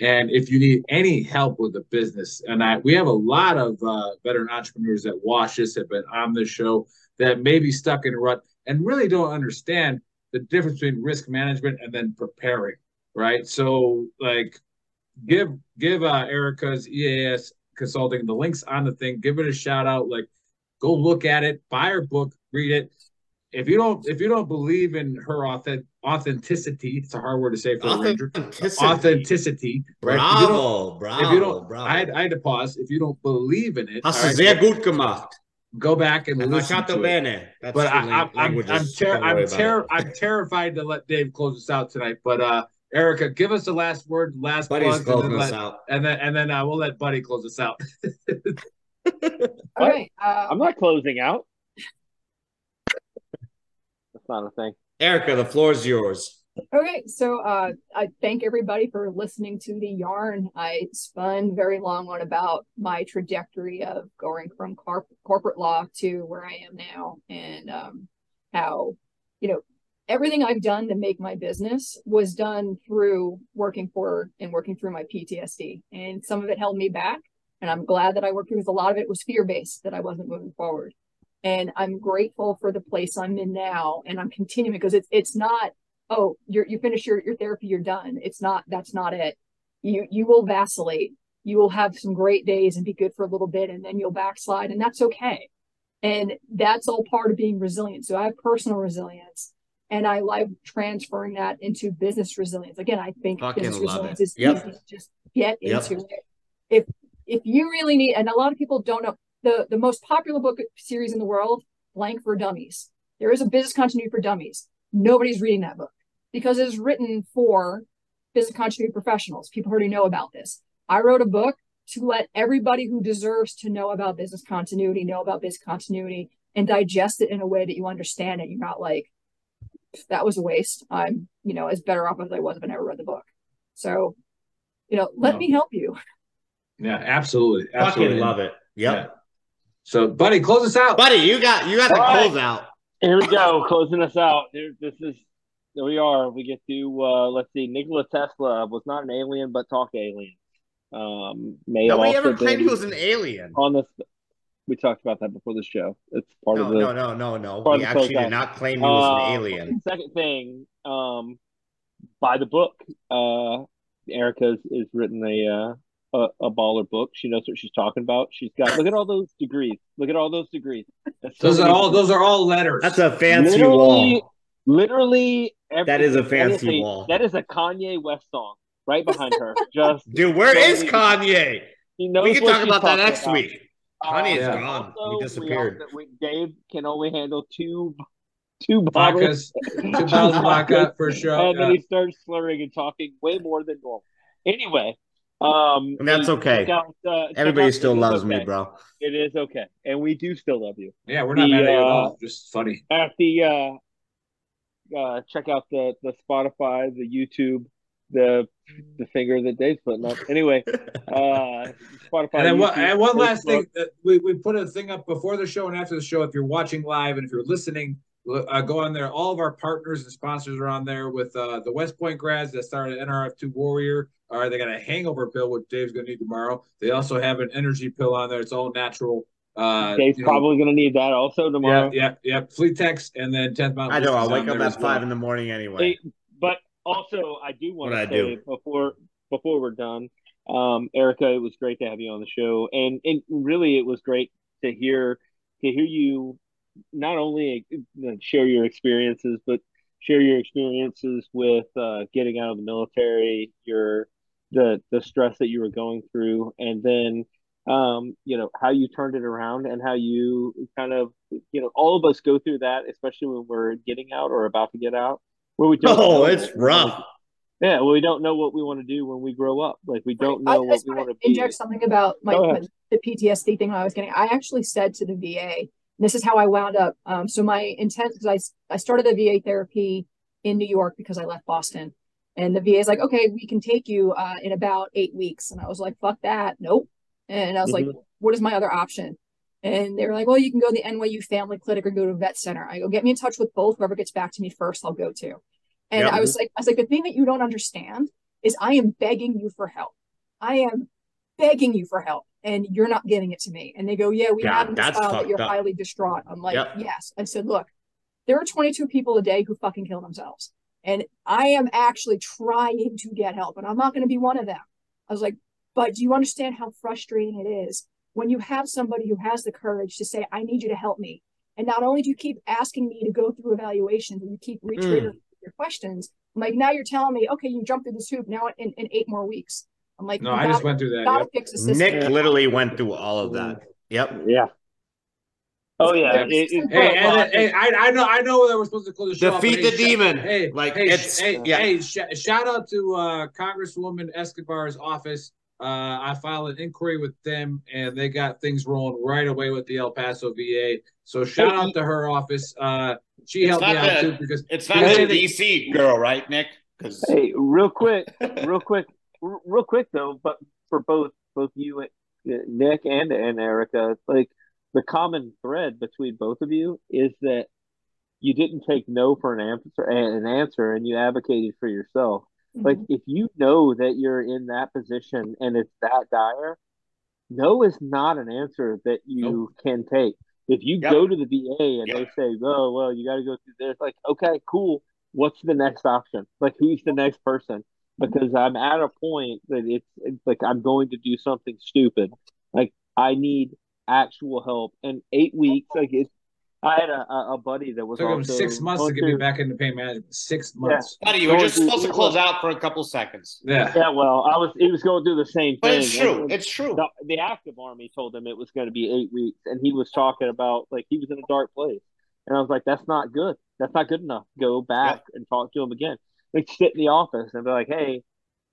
And if you need any help with the business, and I, we have a lot of uh, veteran entrepreneurs that watch this, have been on this show, that may be stuck in a rut and really don't understand the difference between risk management and then preparing, right? So, like, give give uh, Erica's EAS Consulting the links on the thing. Give it a shout out. Like, go look at it, buy her book, read it. If you don't, if you don't believe in her authentic authenticity, it's a hard word to say for a ranger. Authenticity. Authenticity, right? If you Bravo, if you don't, bravo. I had, I had to pause. If you don't believe in it, Hast right, sehr gut gemacht. Go back and Hai listen to it. bene. That's But I, I'm, I'm. I'm, ter- I'm, ter- I'm terrified to let Dave close us out tonight. But uh, Erica, give us the last word, last Buddy's plugs, and then us let- out. and then and then uh, we'll let Buddy close us out. All right. Uh, I'm not closing out. That's not a thing. Erica, the floor is yours. Okay, so uh, I thank everybody for listening to the yarn. I spun very long on about my trajectory of going from corp- corporate law to where I am now, and um, how you know everything I've done to make my business was done through working for and working through my PTSD, and some of it held me back, and I'm glad that I worked because a lot of it was fear based that I wasn't moving forward, and I'm grateful for the place I'm in now, and I'm continuing because it's it's not oh you're you finish your, your therapy you're done. It's not that's not it. You you will vacillate. You will have some great days and be good for a little bit and then you'll backslide and that's okay. And that's all part of being resilient. So i have personal resilience and i like transferring that into business resilience again i think Fucking business resilience it. is Yep. easy just get Yep. into it if if you really need and a lot of people don't know the the most popular book series in the world blank for dummies there is a business continuity for dummies nobody's reading that book because it's written for business continuity professionals. People already know about this. I wrote a book to let everybody who deserves to know about business continuity know about business continuity and digest it in a way that you understand it. You're not like, that was a waste. I'm, you know, as better off as I was if I never read the book. So, you know, let No. me help you. yeah, absolutely, Fucking absolutely. love it. Yep. Yeah. So, Buddy, close us out. Buddy, you got you got the All right. close out. Here we go, closing us out. Here, this is there we are. We get to uh, let's see. Nikola Tesla was not an alien, but talked to aliens. Um, may have Nobody also ever claimed he was an alien. on this. We talked about that before the show. It's part No, of the no, no, no, no. We actually did not claim he was Uh, an alien. Second thing, um, buy the book. Uh, Erica is written a, uh, a a baller book. She knows what she's talking about. She's got look at all those degrees. Look at all those degrees. That's so Those are all those are all letters. That's a fancy literally, wall. literally. Every, That is a that fancy a- wall. That is a Kanye West song right behind her. Just Dude, where is totally- Kanye? He knows We can talk about that next about. week. Kanye is Yeah. gone. Also, he we disappeared. we- Dave can only handle two two bottles. Vodkas, two bottles of vodka for sure. and then he starts slurring and talking way more than normal. Anyway, um, And that's okay. out, uh, Everybody out still It Is loves me, bro. It is okay, and we do still love you. Yeah, we're not The, mad at you at uh, all. Just funny. At the uh, uh, check out the the Spotify, the YouTube, the the finger that Dave's putting up. Anyway, uh, Spotify. And then one, YouTube, and one last thing, that we, we put a thing up before the show and after the show. If you're watching live and if you're listening, uh, go on there. All of our partners and sponsors are on there with uh, the West Point grads that started NRF2 Warrior. All right, they got a hangover pill, which Dave's going to need tomorrow. They also have an energy pill on there. It's all natural. Uh, Dave's probably going to need that also tomorrow. Yeah, yeah, yeah. Fleet Tex and then 10th Mountain. I know. I'll wake up at as well. five in the morning anyway. Hey, but also, I do want What'd to say before before we're done, um, Erica, it was great to have you on the show, and and really, it was great to hear to hear you not only uh, share your experiences, but share your experiences with uh, getting out of the military, your the the stress that you were going through, and then um, you know how you turned it around and how you kind of you know all of us go through that, especially when we're getting out or about to get out, where we don't. Oh, know it's what we wanna rough. yeah, well, we don't know what we want to do when we grow up. Like we don't I know what we want want to to be. inject something about my, Go the PTSD thing when I was getting. I actually said to the VA, this is how I wound up. Um, so my intent because I I started the VA therapy in New York because I left Boston, and the VA is like, okay, we can take you uh, in about eight weeks, and I was like, fuck that, nope. And I was like, Mhm. what is my other option? And they were like, well, you can go to the NYU Family Clinic or go to a vet center. I go, get me in touch with both. Whoever gets back to me first, I'll go to. And. I was like, I was like, the thing that you don't understand is I am begging you for help. I am begging you for help and you're not giving it to me. And they go, yeah, we God, have this that's that you're up. highly distraught. I'm like, Yep. yes. I said, look, there are 22 people a day who fucking kill themselves. And I am actually trying to get help and I'm not going to be one of them. I was like, but do you understand how frustrating it is when you have somebody who has the courage to say, I need you to help me? And not only do you keep asking me to go through evaluations and you keep retriggering your questions, I'm like, now you're telling me, okay, you jumped through this hoop now in, in eight more weeks. I'm like, No, I just went through that, Gotta yep. fix. Nick literally went through all of that. Yep. Yeah. Oh yeah. It, it, Hey, and, hey, I, I know, I know that we're supposed to close the show. Defeat but hey, the sh- demon. Hey, Like, hey, it's- sh- hey, yeah. hey, sh- shout out to uh, Congresswoman Escobar's office. Uh, I filed an inquiry with them, and they got things rolling right away with the El Paso VA. So shout Hey, out to her office. Uh, she It's helped me out the- too because It's not because the DC girl, right, Nick? Because Hey, real quick, real quick, real quick though, but for both both you and uh, Nick and and Erica, like the common thread between both of you is that you didn't take no for an answer, an answer, and you advocated for yourself. Like mm-hmm. if you know that you're in that position and it's that dire, no is not an answer that you can take. If you Yep. go to the VA and they say, "Oh, well, you got to go through this," like, okay, cool. What's the next option? Like, who's the next person? Mm-hmm. Because I'm at a point that it's, it's like I'm going to do something stupid. Like, I need actual help. And eight weeks, like, it's. I had a, a a buddy that was took them also six months to going get me back into pain management. Six months. buddy, you were just supposed to close out for a couple seconds. Yeah. Yeah, well, I was. He was going through the same thing. But thing. it's true. And- and It's true. The, the active army told him it was going to be eight weeks, and he was talking about like he was in a dark place, and I was like, "That's not good. That's not good enough. Go back and talk to him again. Like sit in the office and be like, hey,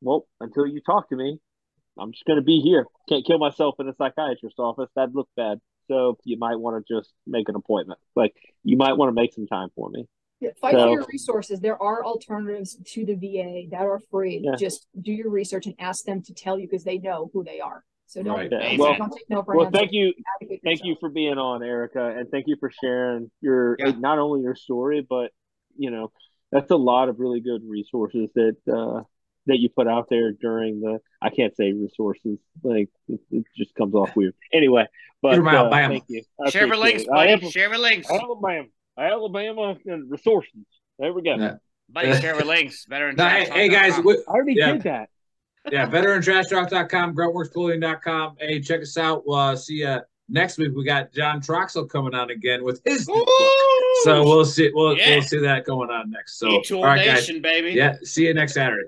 well, until you talk to me, I'm just going to be here. Can't kill myself in a psychiatrist's office. That'd look bad. So you might want to just make an appointment. Like you might want to make some time for me. Yeah, fight So- for your resources. There are alternatives to the VA that are free. Yeah. Just do your research and ask them to tell you because they know who they are. So don't, Right. don't, Well- don't take no for an Well, answer. thank you, Advocate thank you for being on, Erica, and thank you for sharing your not only your story, but you know that's a lot of really good resources that uh, that you put out there during the. I can't say resources like it, it just comes off weird. Anyway, but uh, Alabama. thank you. I Share the appreciate links, buddy. am- Share the links. Alabama, Alabama and resources. There we go. Yeah. Buddy, share the links. Better No, hey, hey guys, we, I already yeah. did that. yeah, veterantrashtalk.com, gruntworksclothing.com. Hey, check us out. We'll uh, see you next week. We got John Troxel coming on again with his book. So we'll see we'll Yeah. we'll see that going on next. So Detour all right, guys. Nation, baby. Yeah, see you next Saturday.